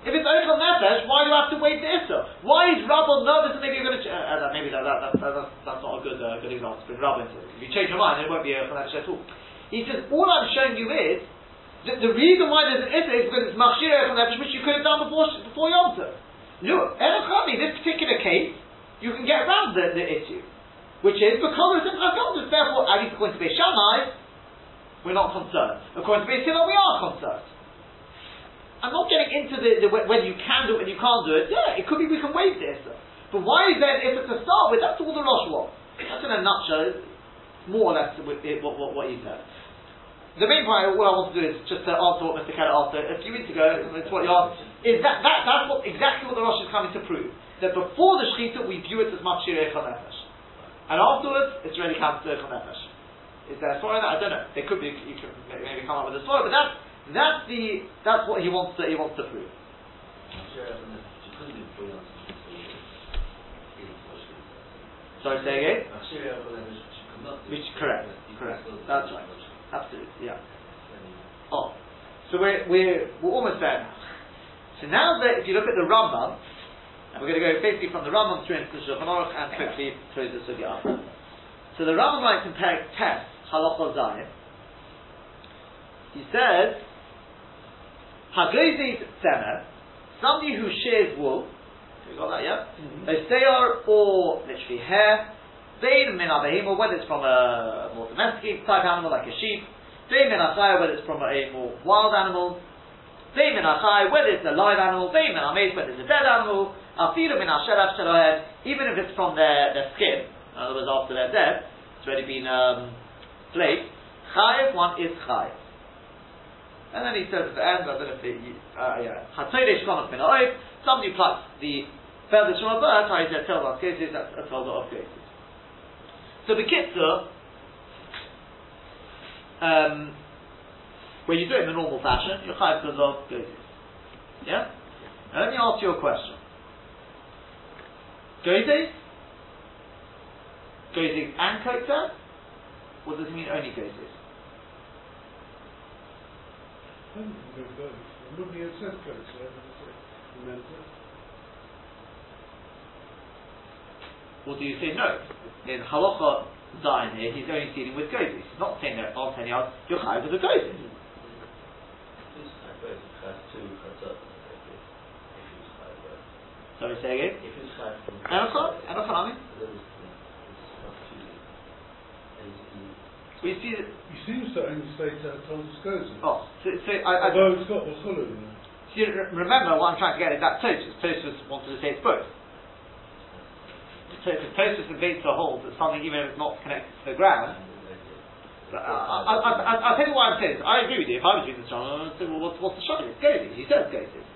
If it's Eichel Nefesh, why do I have to wait the Isser? Why is Rabbon nervous that maybe you're going to... Ch- uh, uh, maybe that, that, that, that, that's, that's not a good, uh, good example to bring Rabbon into. If you change your mind, it won't be Eichel Nefesh at all. He says, all I'm showing you is that the reason why there's an Isser is because it's Machshir Nefesh, which you could have done before, before Yom Tov. No, Elochami, this particular case, you can get around the, the issue. Which is because of Simchas Yom Tov, therefore, at least according to Beis Shammai, we're not concerned. According to Beis Hillel, we are concerned. I'm not getting into the, the whether you can do it and you can't do it. Yeah, it could be we can waive this. But why is there if to start with? That's all the Rosh wants. That's in a nutshell, more or less what, what, what, what he said. The main point, what I want to do is just to answer what Mr. Keller asked a few weeks ago, it's what you asked, is that, that that's what, exactly what the Rosh is coming to prove. That before the Shechita, we view it as Machshir Echon Nefesh. And afterwards, it's really counted to Nefesh. Is there a story in that? I don't know. There could be, you could maybe come up with a story, but that's, that's the, that's what he wants to, he wants to prove. Sorry, say again? Which, correct, correct. That's right. Absolutely, yeah. Oh, so we're, we're, we're almost there now. So now that if you look at the Rambam, and we're going to go basically from the Rambam through into the Shulchan Aruch and quickly close the Sugya. So the Rambam writes in Perek Tes, Halacha Zayin, he says, Hagozes Tzemer, somebody who shears wool, you got that, yeah? Mm-hmm. or literally hair, Vein min or whether it's from a more domesticated type animal like a sheep. Vein min whether it's from a more wild animal. Vein min whether it's a live animal. Vein min whether it's a dead animal. Afilu min even if it's from their, their skin, in other words, after they're dead, it's already been um, flayed. Chayev, one is chayev. And then he says at the end, I don't know if it, uh, yeah, somebody plucks the feathers from a bird, how he said, tell of cases, that's a told of cases. So the kitzur, um, where you do it in the normal fashion, you're because of gozis. Yeah? Now let me ask you a question. Gozis? Gozis and kotzer? Or does it mean only gozis? I think we can do. It wouldn't be a set code, so I meant it. Or do you say no? In halacha Zion here, he's only dealing with gozis. He's not saying that on ten yards, you're chayiv with the gozis. This type of has two chatzot. If it's high, but Sorry, say again. if it's high from. Enochon? Enochon, I mean? Then it's, it's not choosing. And it's- We see that, He seems to only say to Thomas Gozen. oh, so, so I, I, Although it's got what's hollow in there. see, remember what I'm trying to get at, that Tosfos. Tosfos wanted to say it's both. So if Tosfos and Beitzah hold that something, even if it's not connected to the ground, uh, I, I, I, I, I'll tell you why I'm saying this. I agree with you. If I was reading this John, I would say, well, what's, what's the shot? It's Gozis. He says Gozis.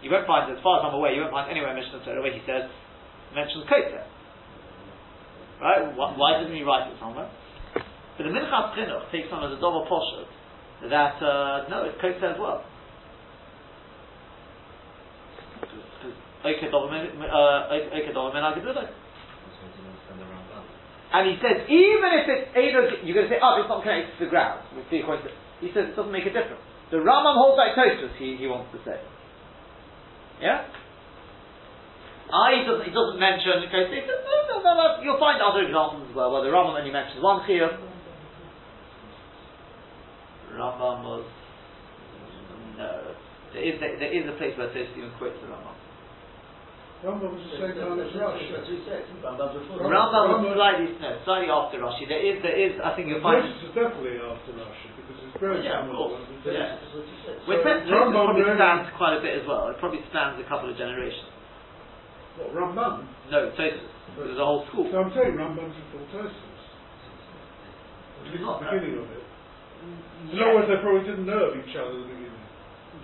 You won't find, as far as I'm aware, you won't find anywhere in Mishnah Torah where he says, mentions Kotzer. Right? Why, why didn't he write it somewhere? But the Minchas Chinuch takes on as a double poshut that, uh, no, it's Kotzer as well. Oke Dover Men Agedullah. And he says, even if it's either, you're going to say, oh, it's not connected to the ground. We see he says it doesn't make a difference. The Rambam holds like Tosfos, he, he wants to say. Yeah? I, he doesn't, he doesn't mention, okay, he says, no, no, no, no, you'll find other examples as well, where the Rambam only mentions one chiyuv. Rambam was, no, there is, there is a place where Tosfos even quotes the Rambam. Rambam was the same time as Rush. That's what he said. Rambam was slightly, no, slightly after Rashi. There is, there is, I think you'll find, Moses is definitely after Rashi because it's very Yeah, similar. Yeah. He So Rambam probably really- spans quite a bit as well. It probably spans a couple of generations. What, Rambam? No, Tosfos. There's a whole school. So I'm saying Rambam's before Tosfos. At least Not the beginning of it. Mm, in other words, they probably didn't know of each other at the beginning.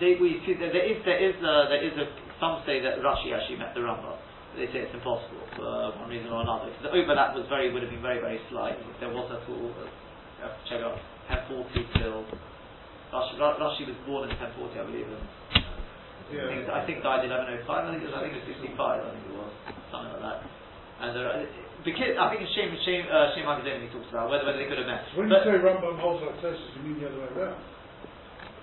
They, we see that there is there is a, there is a some say that Rashi actually met the Rambam. They say it's impossible for one reason or another. Because the overlap was very would have been very very slight if there was at all. uh, have to check out 1040 till Rashi, Ra- Rashi was born in 1040, I believe. And I, think, I think died 1105. I think it was, I think it was 65. I think it was something like that. And there, are- because I think it's Shem Shem uh, Shem Akademi he talks about whether whether they could have met. When But- you say Rambam holds like Tosfos, you mean the other way around?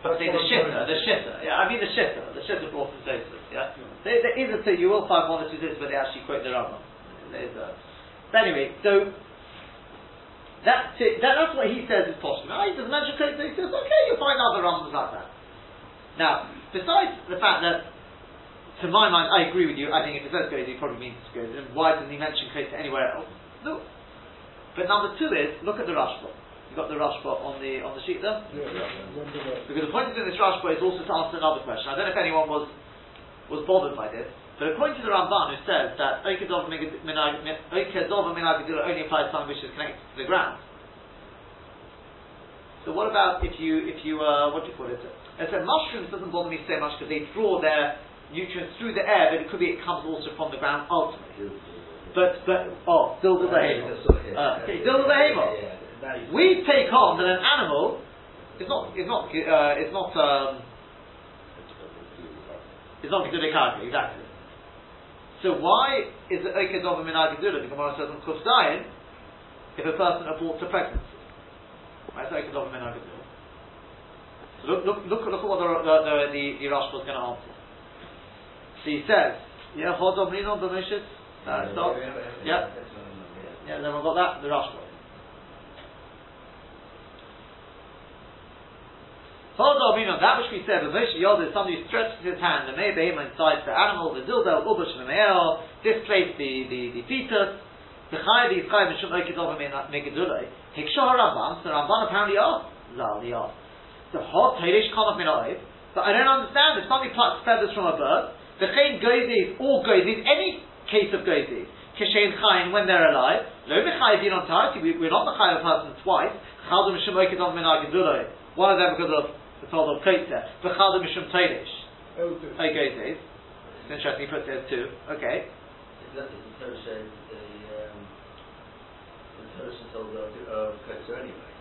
Say the what shitter, uh, the shitter. Uh, yeah, I mean the shitter. Uh, the shitter brought from Tosfos. Yeah, there, there is a thing. You will find one or two things where they actually quote the Rambam. There's a. But anyway, so that's it. That, that's what he says is possible. Now, he doesn't mention Tosfos. He says, okay, you'll find other Rambams like that. Now, besides the fact that, to my mind, I agree with you. I think if it says goes, he probably means goes. And why doesn't he mention Kos anywhere else? No. But number two is look at the Rashba. Got the Rashba on the on the sheet there. Yeah, right. Because the point of doing this Rashba is also to answer another question. I don't know if anyone was was bothered by this, but according to the Ramban, who says that Okedov Minagidula only applies to something which is connected to the ground. So what about if you if you uh, what do you call it? It said mushrooms doesn't bother me so much because they draw their nutrients through the air, but it could be it comes also from the ground ultimately. But but oh, still the. Uh, okay, still the behavior. We take on that an animal is not is not uh, it's not um, it's not Gedulei Karka, exactly. So why is it Okedov Minagidula, the Gemara says on Kuf Zayin, if a person aborts a pregnancy? Why is it Okedov Minagidula? So look, look, look, look at what the, the, the, the, the Rashba is going to answer. So he says, yeah, Hodom Rinon B'Mishit, uh, stop. Yeah. Yeah, then we've got that, the Rashba. That which we said, the Moshe Yoda, somebody who stretches his hand, the behemoth inside the animal, the dilbel, ubush, v'me'el, displaced the, the, the fetus, the chay, the chay, mishum okedov megedulei, hiksha Rambam, so Rambam apparently asked, Zal, he asked, the hot teirish kanach min oiv, but I don't understand, if somebody plucks feathers from a bird, the chayin goizis, all goizis, any case of goizis, kishayin chayin when they're alive, No lo mechayivin on tarti, we're not mechayiv a person twice, chaldum mishum okedov min agedulei, one of them because of the told of Kotzer, V'chadu Mishum Teirish. Oh, this. Okay, Dave. It's interesting, he puts there too. Okay. The Torah said the um, the Torah told of of anyway.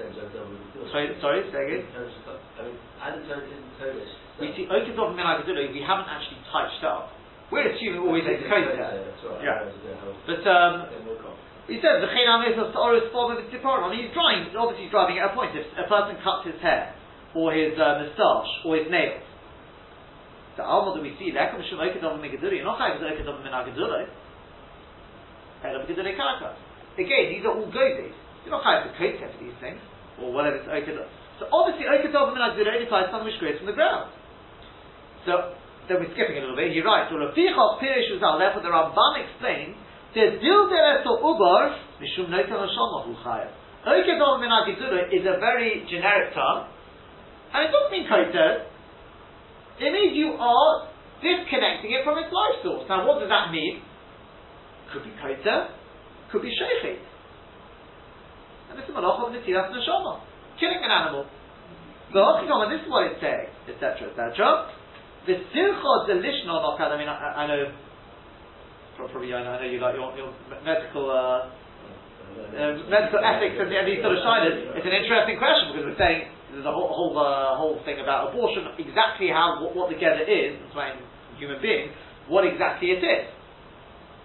as over the. Sorry, sorry, say again. I mean, and the Torah in Torah. We see Okadov Min Agadulu, we haven't actually touched up. We're assuming always it's Kota. That's right. Yeah. Yeah. But um, more common. He says, the Chenamis of Oris form of the Tiparon. He's drawing, obviously he's driving at a point. If a person cuts his hair, or his uh, moustache, or his nails, the alma that we see, Lekam Shem Okadov Min Agadulu, you're not chayav with Okadov Min Agadulu. Chayav Agadulu Karka. Again, these are all gozes. You're not chayav with Kota for these things, or whatever it's Okadov. So obviously Okadov Min Agadulu only applies something which grows from the ground. So then we're skipping a little bit. He writes, "Well, Rafichov Pirish Uzal." Therefore, the Ramban explains that Dil Dereso Ubar Mishum Noitel Hashama Hu Chayav. Okedol Min Agidura is a very generic term, and it doesn't mean koted. It means you are disconnecting it from its life source. Now, what does that mean? Could be koted, could be sheikhit. And this is malach of netilas neshama, killing an animal. The this is what it's saying, etc., etc. The silcha the lishna. I mean, I know. Probably, I know, you like your, your medical uh, uh, medical ethics and, these sort of shinas. It's an interesting question because we're saying there's a whole whole, uh, whole thing about abortion, exactly how what, what the gather is between human beings, what exactly it is.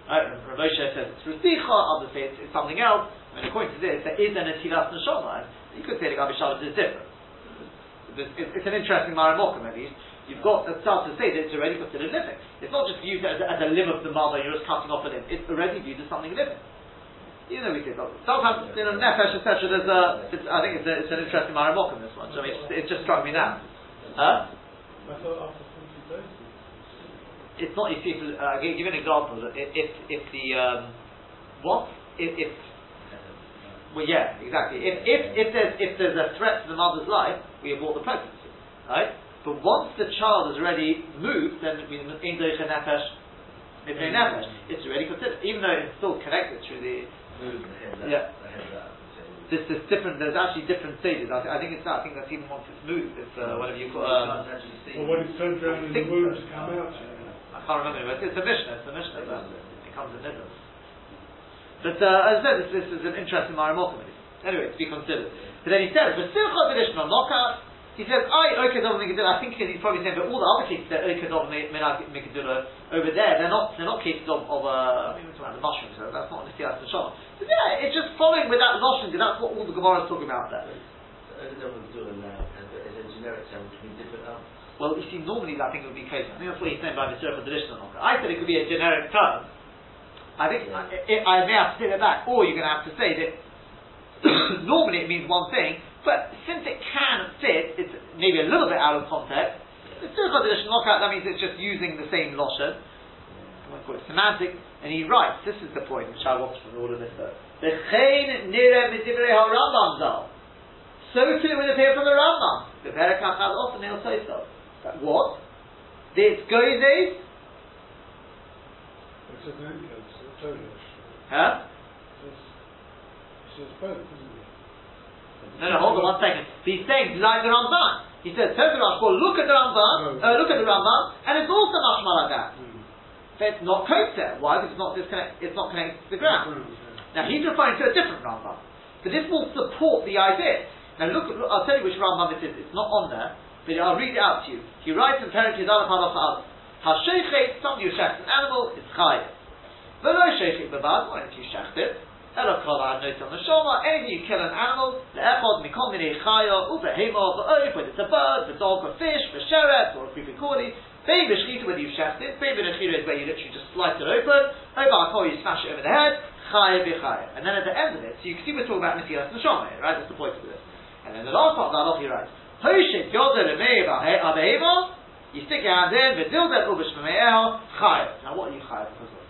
Right? Rav Moshe says it's rusicha, others say it's, it's something else. I mean, according to this, there is an etilas neshama. You could say the Gabi Shabbos is different. It's, it's an interesting Maramokim at least. You've got a start to say that it's already considered living. It's not just viewed as, as a limb of the mother, you're just cutting off a limb. It's already viewed as something living. You know, we say sometimes you know nefesh etc. There's a, it's, I think it's, a, it's an interesting maramokim this one. So I mean, it just struck me now. Huh? I thought after 40 days. It's not. You see, if, uh, I'll give you an example. If if, if the um, what if, if well, yeah, exactly. If, if, if, there's, if there's a threat to the mother's life, we abort the pregnancy. Right? But once the child has already moved, then we in nefesh, nefesh, it's already considered, even though it's still connected through the. Move the head Yeah. out. The head. This is different. There's actually different stages. I, th- I think it's that. I think that's even once it's moved. It's uh, whatever you call. Um, Or when it's turned around and the think wounds so. come out. I can't remember. But it's a Mishnah. It's a Mishnah. But it comes in Nidus. But uh, as I said, this, this is an interesting Marimokim. Anyway, to be considered. But then he says, "But still traditional knockout." He says, "I okadov mikadula." I think he's probably saying, but all the other cases that okadov mikadula over there, they're not they're not cases of, of uh, I mean, we're talking about the mushrooms. So that's not necessarily the shama. So yeah, it's just following with that mushroom. That's what all the Gemara is talking about there. is a generic term which means different Well, you see, normally I think it would be case. I think that's what he's saying by the traditional knockout. I said it could be a generic term. I think Yeah. I, I may have to that back, or you're going to have to say that normally it means one thing, but since it can fit, it's maybe a little bit out of context. It's still got additional knockout, that means it's just using the same lotion. I won't call it semantic. And he writes, this is the point which I want from all of this though. V'chein nire midivrei ha-Rambam zal. So too would appear from the Rambam. The Perakach has often he'll say so. That what? This goes is, It's an huh? It's, it's both, isn't it? No, no, hold on one second. He's saying like the Ramban. He says, the Rambam, look at the Rambam, uh, look at the Rambam, and it's also mashma like that. Mm. But it's not kosher. Why? Because it's not disconnect, it's not connected to the ground. yeah. Now he's referring to a different Rambam. But this will support the idea. Now look, look I'll tell you which Rambam it is. It's not on there, but I'll read it out to you. He writes in Perek Yizal Paraf Ha'av, Ha'shechet, somebody who shechts an animal, is chayiv. V'lo shechet b'bad, why don't you shecht it? Elo kol ha'not on the shoma, anything you kill an animal, le'echod mikol minei chaya, u'behemo, v'oif, whether it's a bird, a dog, a fish, a sheret, or a creepy cordy, Bein b'shchita, whether you shecht it, bein b'nechira is where you literally just slice it open, over kol you smash it over the head, chaya b'chaya. And then at the end of it, so you can see we're talking about netilas neshama right? That's the point of this. And then the last part of that off he writes, Hoshit yoder lemei abehemo, you stick your hand in, v'dildet ubish b'me'eho, chaya. Now what are you chaya because of?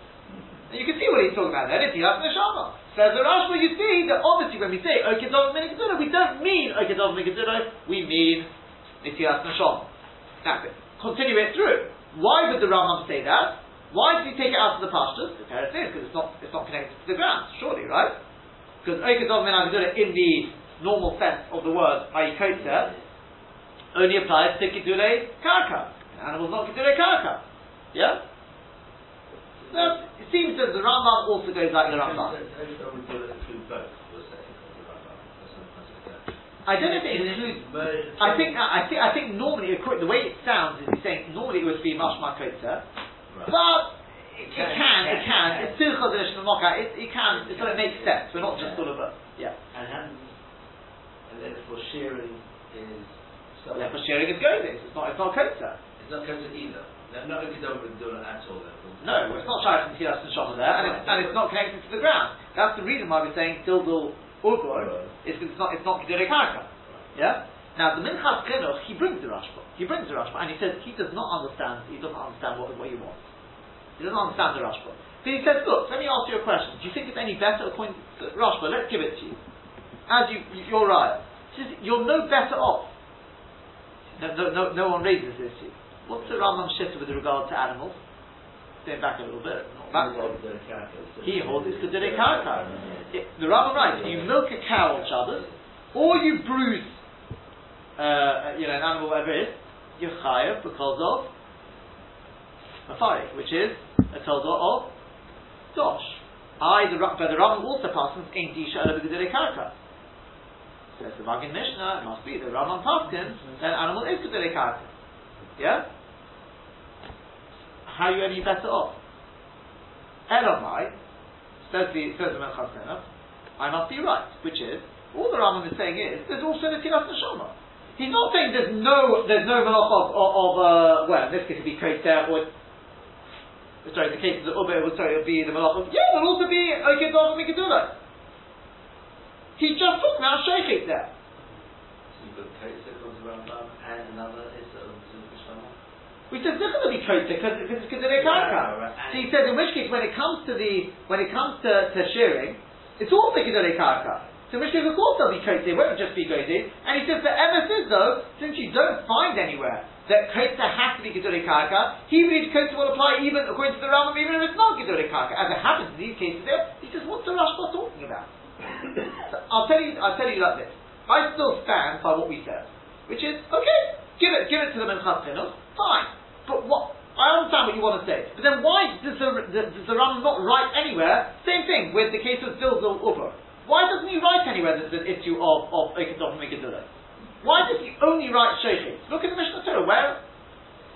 And you can see what he's talking about there, netilas neshama. Says the Rashba, you see that obviously when we say oh, Okedov Minikaduna, we don't mean oh, Okedov Minikaduna, we mean Nitilas Nashom. That's it. Continue it through. Why would the Rambam say that? Why did he take it out of the pastures? The parrot because it's not, it's not connected to the ground, surely, right? Because Okedov Minikaduna in the normal sense of the word, i.e. only applies to Kidule Karka. An animal's not Kidule Karka. Yeah? So, it seems that the Rambam also goes like the Rambam. I do it through both, we're saying, that's a- that's a I don't know if it includes. I think I think I think normally the way it sounds is he's saying normally it would be mashma kotzer, Right. but it, it Can, it can. It's and mocha. It, it can. It sort of makes sense. We're not just sort of a yeah. And and then for shearing is stuff. Yeah, for sharing is goes. It's not. It's not kotzer. It's not counted either. No, not if you don't do it at all. Then. No, it's not shaykh from Tiras and Shama there, and it's, and it's not connected to the ground. That's the reason why we're saying Dildul Urbor is it's not it's not Gedurei Karka. Yeah. Now the Minchas Chinuch he brings the Rashba. He brings the Rashba, and he says he does not understand. He doesn't understand what what he wants. He doesn't understand the Rashba. But he says, look, let me ask you a question. Do you think it's any better according to Rashba? Let's give it to you. As you you're right. He says, you're no better off. No, no, no, no one raises this issue. What's the Rambam shitta with regard to animals? Staying back a little bit, not. He holds it's Kedere Karka. The Rambam writes, you milk a cow or Shabbos, or you bruise, uh, you know, an animal, whatever it is, you're chayav because of Mafari, which is a toza of Dosh. I, the, but the Rambam also passes Ein Disha Ela B'Gedere Karka. Says the Maggid Mishnah, it must be the Rambam Paskin, then animal is Gedere Karka. Yeah? How are you any better off? Elamai, says the says the I must be right, which is all the Rambam is saying is there's also the Netilas Neshama. He's not saying there's no there's no malach of, of, of uh, well in this case it would be Koter or sorry the case of the Ubbe would sorry it would be the malach of yeah there'll also be okay Dov Mikadula. He's just talking about Sheikhit there. You've got that comes around and another. Which is going to be Koter because it's because they're Karka. So he says in which case when it comes to the when it comes to, to shearing, it's all Mikadule Karka. So in which case of course there'll be Kote, it won't just be Godim. And he says the emes is though, since you don't find anywhere that Kote has to be Gedule Karka, he believes Kote will apply even according to the Rambam, even if it's not Gedule Karka. As it happens in these cases there, he says, what's the Rashba talking about? so I'll tell you I'll tell you like this. I still stand by what we said. Which is, okay, give it give it to the Minchas Chinuch, fine. But what I understand what you want to say. But then why does the, the does the Rambam not write anywhere? Same thing with the case of Dilzul Uber. Why doesn't he write anywhere the, an issue of, of Ekadov and Megidullah? Why does he only write Sheikhim? Look at the Mishnah Torah, where?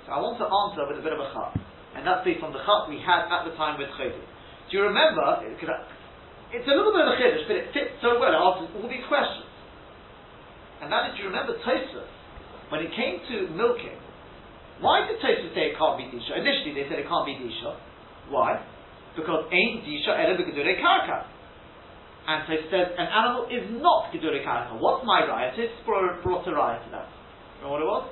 So I want to answer with a bit of a chat. And that's based on the chat we had at the time with Chodim. Do you remember, it it's a little bit of a chiddush, but it fits so well, answers all these questions. And that is, do you remember Tosfos, when it came to milking, why did Tosfos say it can't be Disha? Initially they said it can't be Disha. Why? Because ain't Disha Ela B'Gedurei Karka. And so says an animal is not Gedurei Karka. What's my riot? It's brought, a riot to that. Remember what it was?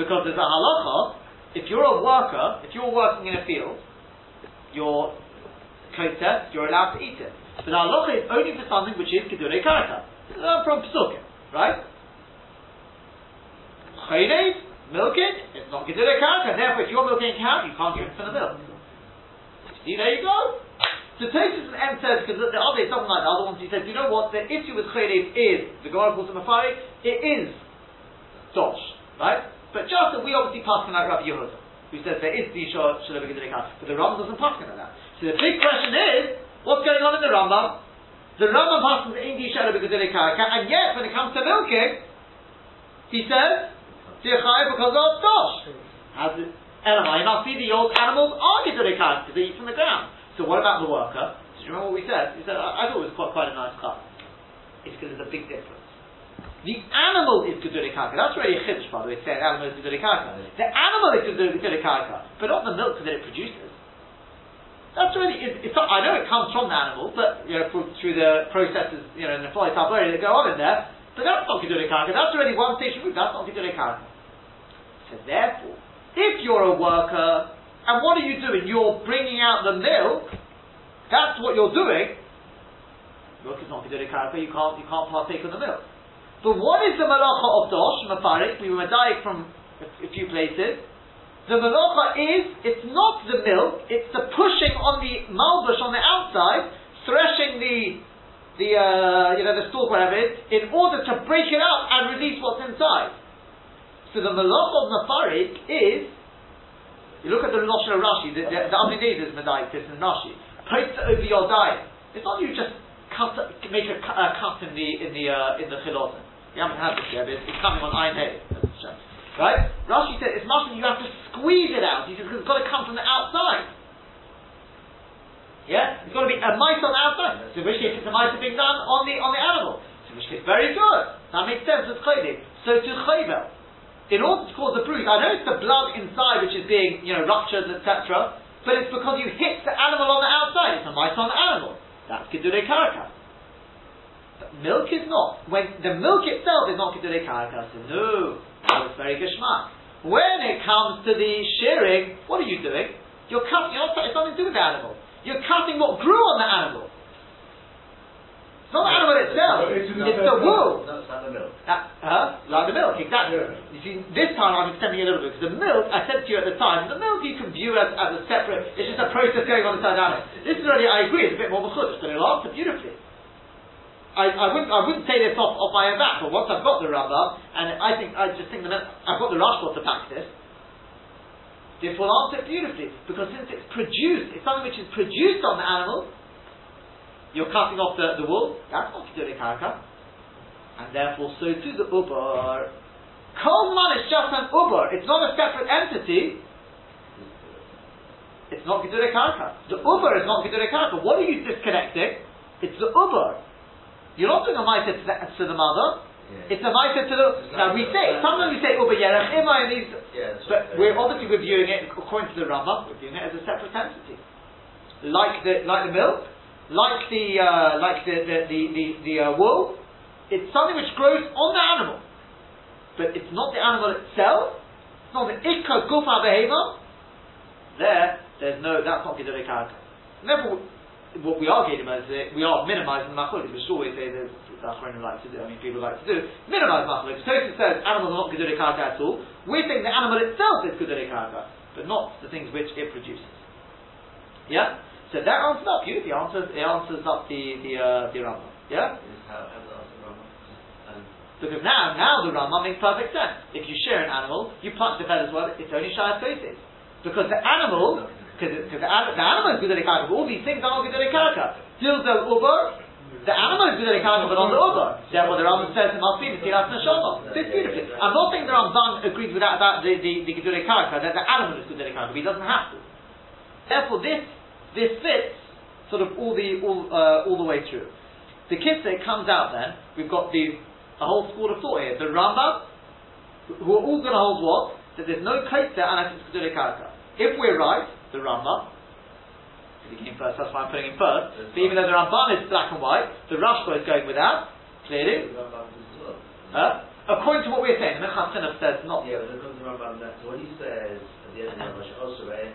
Because there's a halacha, if you're a worker, if you're working in a field, you're kosher, you're allowed to eat it. But the halacha is only for something which is Gedurei Karka. Uh, from Pesukim, right? Chaydev, it, it's not Gedurei Karka. Therefore, if you're milking a cow, you can't it for the milk. See, there you go. So Tosis and M says, because the, the other is something like the other ones, he says, you know what, the issue with Chaydev is, the Gemara calls him a Mafari, it is Dosh, right? But just that we obviously pass on like Rabbi Yehuda, who says there is Disha Shalom Gedurei Karka. But the Rambam doesn't pass on that. So the big question is, what's going on in the Rambam? The Rambam passes in Disha Shalom and yet when it comes to milking, he says, Tirchai because of Dosh. As it, Elamai, must see the old animals are Karka, because they eat from the ground. So what about the worker? Do you remember what we said? We said, I, I thought it was quite, quite a nice cut. It's because there's a big difference. The animal is Gedurei Karka. That's really a chiddush, by the way, to say an animal is Gedurei Karka. The animal is Gedurei Karka, but not the milk that it produces. That's really, it's, it's not, I know it comes from the animal, but, you know, through, through the processes, you know, in the fly that go on in there, but that's not Gedurei Karka. That's already one station move. That's not Gedurei Karka. So therefore, if you're a worker, and what are you doing? You're bringing out the milk. That's what you're doing. Milk is not Gedurei Karka. You can't, you can't partake of the milk. But what is the malacha of dosh, mafarik? We were medayik from a, a few places. The malacha is, it's not the milk, it's the pushing on the malbush on the outside, threshing the, the, uh, you know, the stalk, whatever it is, in order to break it up and release what's inside. So the malacha of mafarik is, you look at the Lashon of Rashi, the, the, the Avnei Nezer is medayik this in Rashi, post over your diet. It's not you just cut, make a, cu- a cut in the in the uh, in the chilotin. You haven't had this yet, but it's, coming on Ein. Right? Rashi said it's much you have to squeeze it out. He says it's got to come from the outside. Yeah, it's got to be a mice on the outside. So which case, it's a mice being done on the on the animal. So which case, very good. That makes sense with chaydik. So to chayvel, in order to cause a bruise, I know it's the blood inside which is being you know ruptured, etc. But it's because you hit the animal on the outside. It's a mice on the animal. That's kedure karaka. But milk is not. When the milk itself is not kedure karaka. So no, that was very geshmak. When it comes to the shearing, what are you doing? You're cutting. You're it's nothing to do with the animal. You're cutting what grew on the animal. It's not the animal itself. It's It's the wool. No, it's not the milk. That, huh? Like the milk, exactly. Yeah. You see, this time I'm extending it a little bit because the milk, I said to you at the time, the milk you can view as, as a separate, it's just a process going on inside the animal. This is already, I agree, it's a bit more mechud, but it'll answer beautifully. I, I wouldn't I wouldn't say this off, off my own back, but once I've got the Rambam, and I think I just think the milk, I've got the Rashba to back this. This will answer beautifully because since it's produced, it's something which is produced on the animal. You're cutting off the, the wool. That's not kedure karaka and therefore so too the uber. Kolman is just an uber. It's not a separate entity. It's not gedure karka. The uber is not gedure karka. What are you disconnecting? It's the uber. You're not doing a ma'aser to the, to the mother. Yeah. It's a ma'aser to the. It's Now we say sometimes we say uber yerech ima in these, Yeah, but we're obviously we're viewing it according to the Rambam. We're viewing it as a separate entity, like the like the milk, like the uh, like the the the, the, the uh, wool. It's something which grows on the animal, but it's not the animal itself. It's not the ikka gufa behema. There, there's no. That's not gedolei karaka. Therefore, what we are getting at is that we are minimizing the machlokes. We should always say that the Achronim like to do. I mean, people like to do minimize machlokes. Tosfos says animals are not gedolei karaka at all. We think the animal itself is gedolei karaka, but not the things which it produces. Yeah. So that answers up. Beautifully answers. It answers up the the uh, the Rambam. Yeah. Is how- how does that answer Rama? And Because now, now the Rambam makes perfect sense. If you share an animal, you pluck the feathers well, it's only shy of. Because the animal, because the, the animal is Gudele Karaka, all these things are Karaka. Dildo Uber, the animal is Gudele Karaka, but on the Uber. Therefore the Rambam says it must be Netilas Neshama. So it's beautiful. I'm not saying the Rambam agrees with that about the, the, the Gudele Karaka, that the animal is Gudele Karaka, but he doesn't have to. Therefore this, this fits sort of all the, all, uh, all the way through. The Kitzah comes out then, we've got the, a whole school of thought here. The Rambam, who are all going to hold what? That there's no Kitzah unless it's Kedule Karaka. If we're right, the Rambam, he came first, that's why I'm putting him first, but even though the Ramban is black and white, the Rashba is going without, clearly, the Rambam does as well. uh, according to what we're saying, the Mechas says not. Yeah, but because the Rambam, that, so when he says at the end of the also, eh,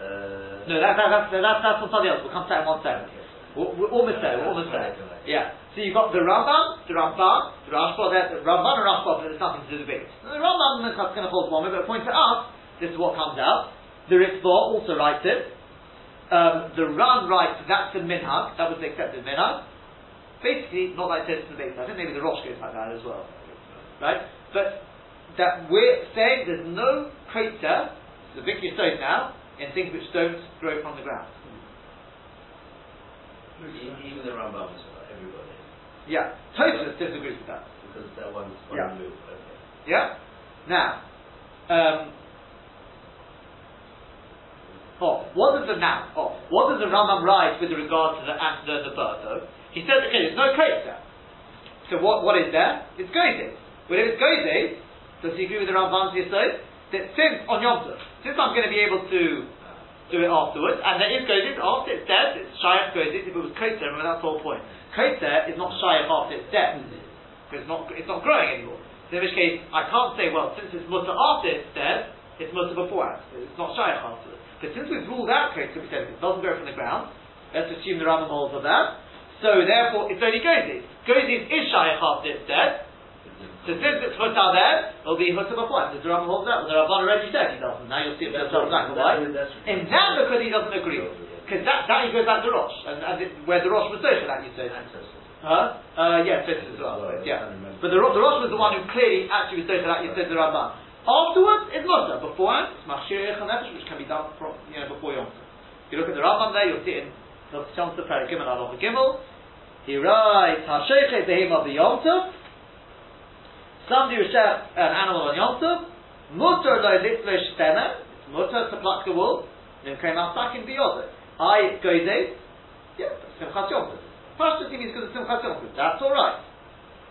uh, No, that, that, that's, that's, that's from something else, We'll come to that in one second. We're, almost there, we're almost there. Yeah. So you've got the Rambam, the Rambam, the Rashba, the Rambam and Rashba, but there's nothing to debate. The Rambam is going to hold one but according to us, this is what comes out. The Ritva also writes it. Um, the Ran writes that's the minhag, that was the accepted minhag. Basically, not like this in the base. I think maybe the Rosh goes like that as well. Right? But that we're saying there's no crater, the big stone now, in things which don't grow from the ground. Even the Rambam is everybody, Yeah. Tosfos disagrees with that. because that one's Yeah. one move. Okay. Yeah? Now, um, oh, what does the now? Oh, what does the Rambam write with regard to the ant, the, the bird though? He says, okay, there's no crate there. So what, what is there? It's goze. But if it's goze, does he agree with the Rambam's Yisod? That since on Yom Tov, since I'm going to be able to uh, do it afterwards, and there is goze, after it's dead, it's shayach goze. If it was kotzer, remember that's the whole point. Kotzer is not shayach after it's dead. Because it's not, it's not growing anymore. So in which case, I can't say, well, since it's mutter after it's dead, it's mutter beforehand. It's not shayach afterwards. But since we've ruled out kotzer, we said it doesn't grow from the ground, let's assume the Rambam holds of that. So therefore, it's only gozes. Gozes is shayach after it's dead. So since it's hutter there, it'll be beforehand. Does the Rambam hold that? Well, the Rabban already said he doesn't. Now you'll see it That's yourself black and white. In that, because he doesn't agree. Because that, that he goes back to Rosh, and, and it, where the Rosh was social, that you say. Huh? Uh, yeah, Tosfos as well. Yeah. But the, the Rosh was the one who clearly actually was social, that you said the Ramban. Afterwards, it's mutter. Beforehand, it's machshir nefesh, which can be done from, you know, before Yom. If you look at the Rambam there, you'll see it in the Tov Perek Gimel Aloha Gimel. He writes, Hashechet behema b'yom tov. Somebody who shot an animal on Yom Tov, mutter lo litlesh tema, it's mutter to pluck the wool, then came out back in beyond it. I go days, yeah, Simchat Yom Tov. Pashto means because of Simchat Yom that's alright.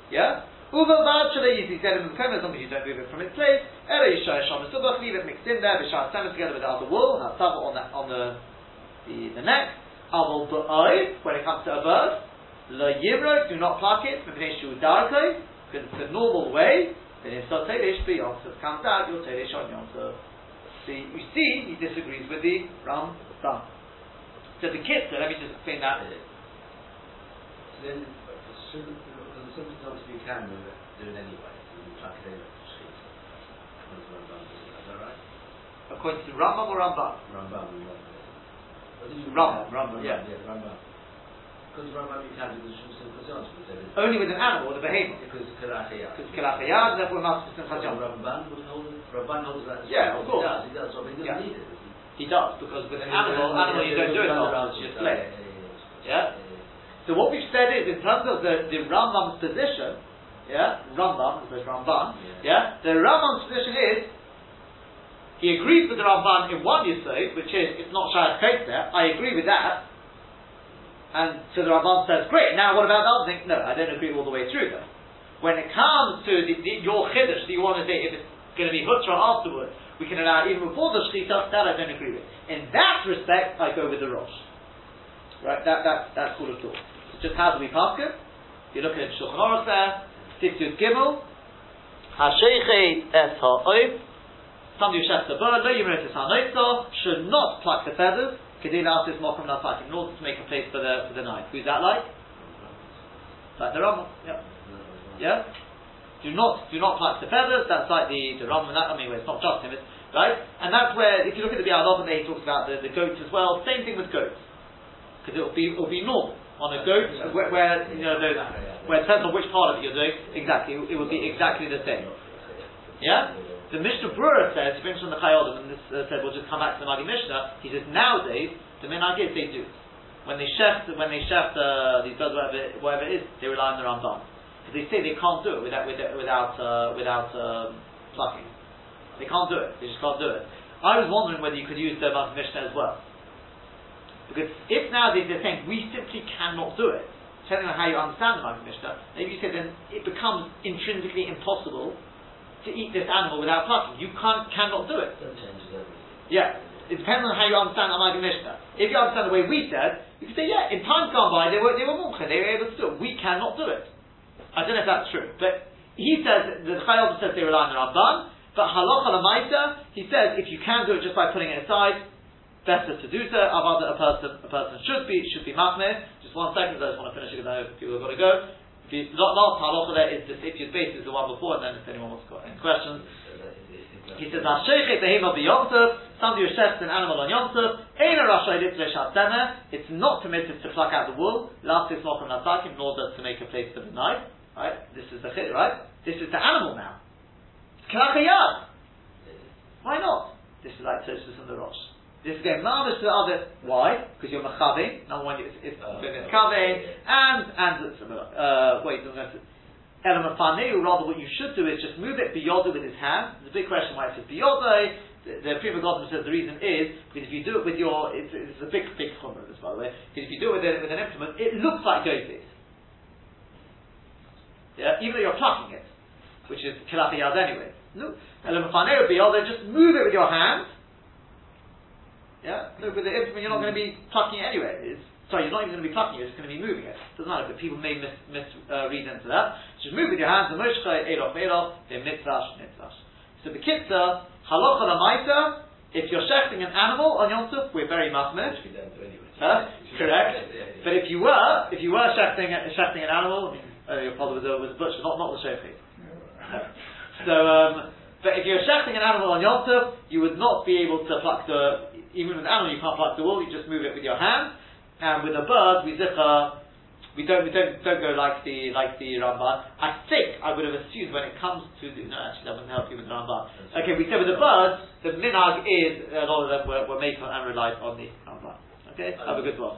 Yeah? Uva v'achale easy said in the as long as you don't move it from its place. Ela yishai sham subach, leave it mixed in there, v'shar sama together with the other wool, have tava on the, on the, the, the neck. Aval ba'oi, when it comes to a bird, lo yivro, do not pluck it, mepnei shu darko, because it's the normal way, then if so teresh b'yom tov comes out, you'll teresh on tov. See, you see, he disagrees with the Ram. So the kitzur, let me just explain that. So then, something else you can do it, do it anyway. You can it in at street. Is that right? According to Rambam or Rambam? Rambam, Rambam. What did you Rambam. Rambam, yeah. Yeah, Rambam. Only with an animal, the behemoth. Because it's Kalachiyah. Because Kilachayad, therefore it must be Simchat So Yom. Ramban would hold it. Ramban holds that. Yeah, of course. He does. He does. So he doesn't Yeah. need it. He does, because with an animal, animal you don't do it afterwards, you just slay it. Yeah? So what we've said is, in terms of the, the Rambam's position, yeah, Rambam, there's Ramban, yeah, the Rambam's position is, he agrees with the Ramban in one Yisod, which is, it's not Shayat Kate there, I agree with that, and so the Ramban says, great, now what about the thing? No, I don't agree all the way through though. When it comes to the, the, your Chiddush that you want to say, if it's going to be Hutra afterwards, we can allow even before the Shechita, that I don't agree with. In that respect, I go with the Rosh. Right, that, that, that's called a thought. So just how do we pass it? You look at Shulchan Aruch there, Tityut Gimel, Hashechet Es Ha'oif, somebody who shafts a bird, Lo Yimeret Es Ha'noitza, should not pluck the feathers, Kedila Asis Mokum Nasakim, in order to make a place for the, for the knife. Who's that like? Like the Rambam, yeah. Yeah? Do not, do not pluck the feathers, that's like the, the Rambam, that, I mean, it's not just him, it's, right? And that's where, if you look at the Bialov, and he talks about the, the goats as well, same thing with goats. Because it'll be, it'll be normal on a goat, where, where you know, those, where it depends on which part of it you're doing, exactly, it will be exactly the same. Yeah? The Mishnah Brura says, he brings from the Chayodim, and this uh, said, we'll just come back to the Maggid Mishneh, he says, nowadays, the minhag is they do. When they chef, when they chef uh, these birds, whatever, whatever it is, they rely on the Rambam. Because they say they can't do it without, without, without, uh, without um, plucking. They can't do it, they just can't do it. I was wondering whether you could use the Maggid Mishneh as well. Because if nowadays they're saying we simply cannot do it, depending on how you understand the Maggid Mishneh, maybe you say then it becomes intrinsically impossible to eat this animal without plucking. You can't, cannot do it. That changes everything. Yeah. It depends on how you understand Maggid Mishneh. If you understand the way we said, you can say, yeah, in times gone by they were they were mumcha, they were able to do it. We cannot do it. I don't know if that's true, but he says the Chayil says they rely on the Rabban, but halacha lamaita, he says if you can do it just by putting it aside, better to do so. Other a person a person should be should be machmir. Just one second, I just want to finish it because I know people have got to go. The last halacha there is the Sifyus base is the one before, and then if anyone wants to got any questions. He says, Hashechet behema b'yomtov, somebody who shechs an animal on yomtov, ein a rashai litzveh It's not permitted to pluck out the wool, lastis mokum nasakim, nor does to make a place for the knife. Right? This is the chid, right? This is the animal now. Kalachayad. Why not? This is like Tosfos and the Rosh. This is going mamish to the other. Why? Because you're machaving. Number one, it's, it's, Uh, kaveh, and and uh, wait, go to element faneu. Rather, what you should do is just move it biyoda with his hand. The big question why it says biyoda. The, the Pri Megadim says the reason is because if you do it with your, it's, it's a big, big chumrah this by the way. Because if you do it with, a, with an implement, it looks like goatee. Yeah, even though you're plucking it, which is kilachiyad anyway. No, element faneu biyoda. Just move it with your hand. Yeah, no, with the implement you're not going to be plucking it anyway. It's, sorry, you're not even going to be plucking it, you're just going to be moving it. Doesn't matter, but people may mis, mis uh, read into that. Just move with your hands, the moshcha, elof, elof, the mitzvash, mitzvash. So the kitzah, halacha lamaita, if you're shechting an animal on Yom Tov, we're very mahmir. Which we don't do anyway. Huh? Correct. But if you were, if you were shechting, shechting an animal, uh, your father was a, was a butcher, not, not the shechting. So, um, but if you're shechting an animal on Yom Tov, you would not be able to pluck the, even with an animal you can't pluck the wool, you just move it with your hand. And with a bird, we zikha, we don't, we don't, don't go like the, like the Ramban. I think, I would have assumed when it comes to the, no actually that wouldn't help you with the Ramban. Okay, we said with the birds, the minhag is, a lot of them were, were made on and relied on the Ramban. Okay, have a good one.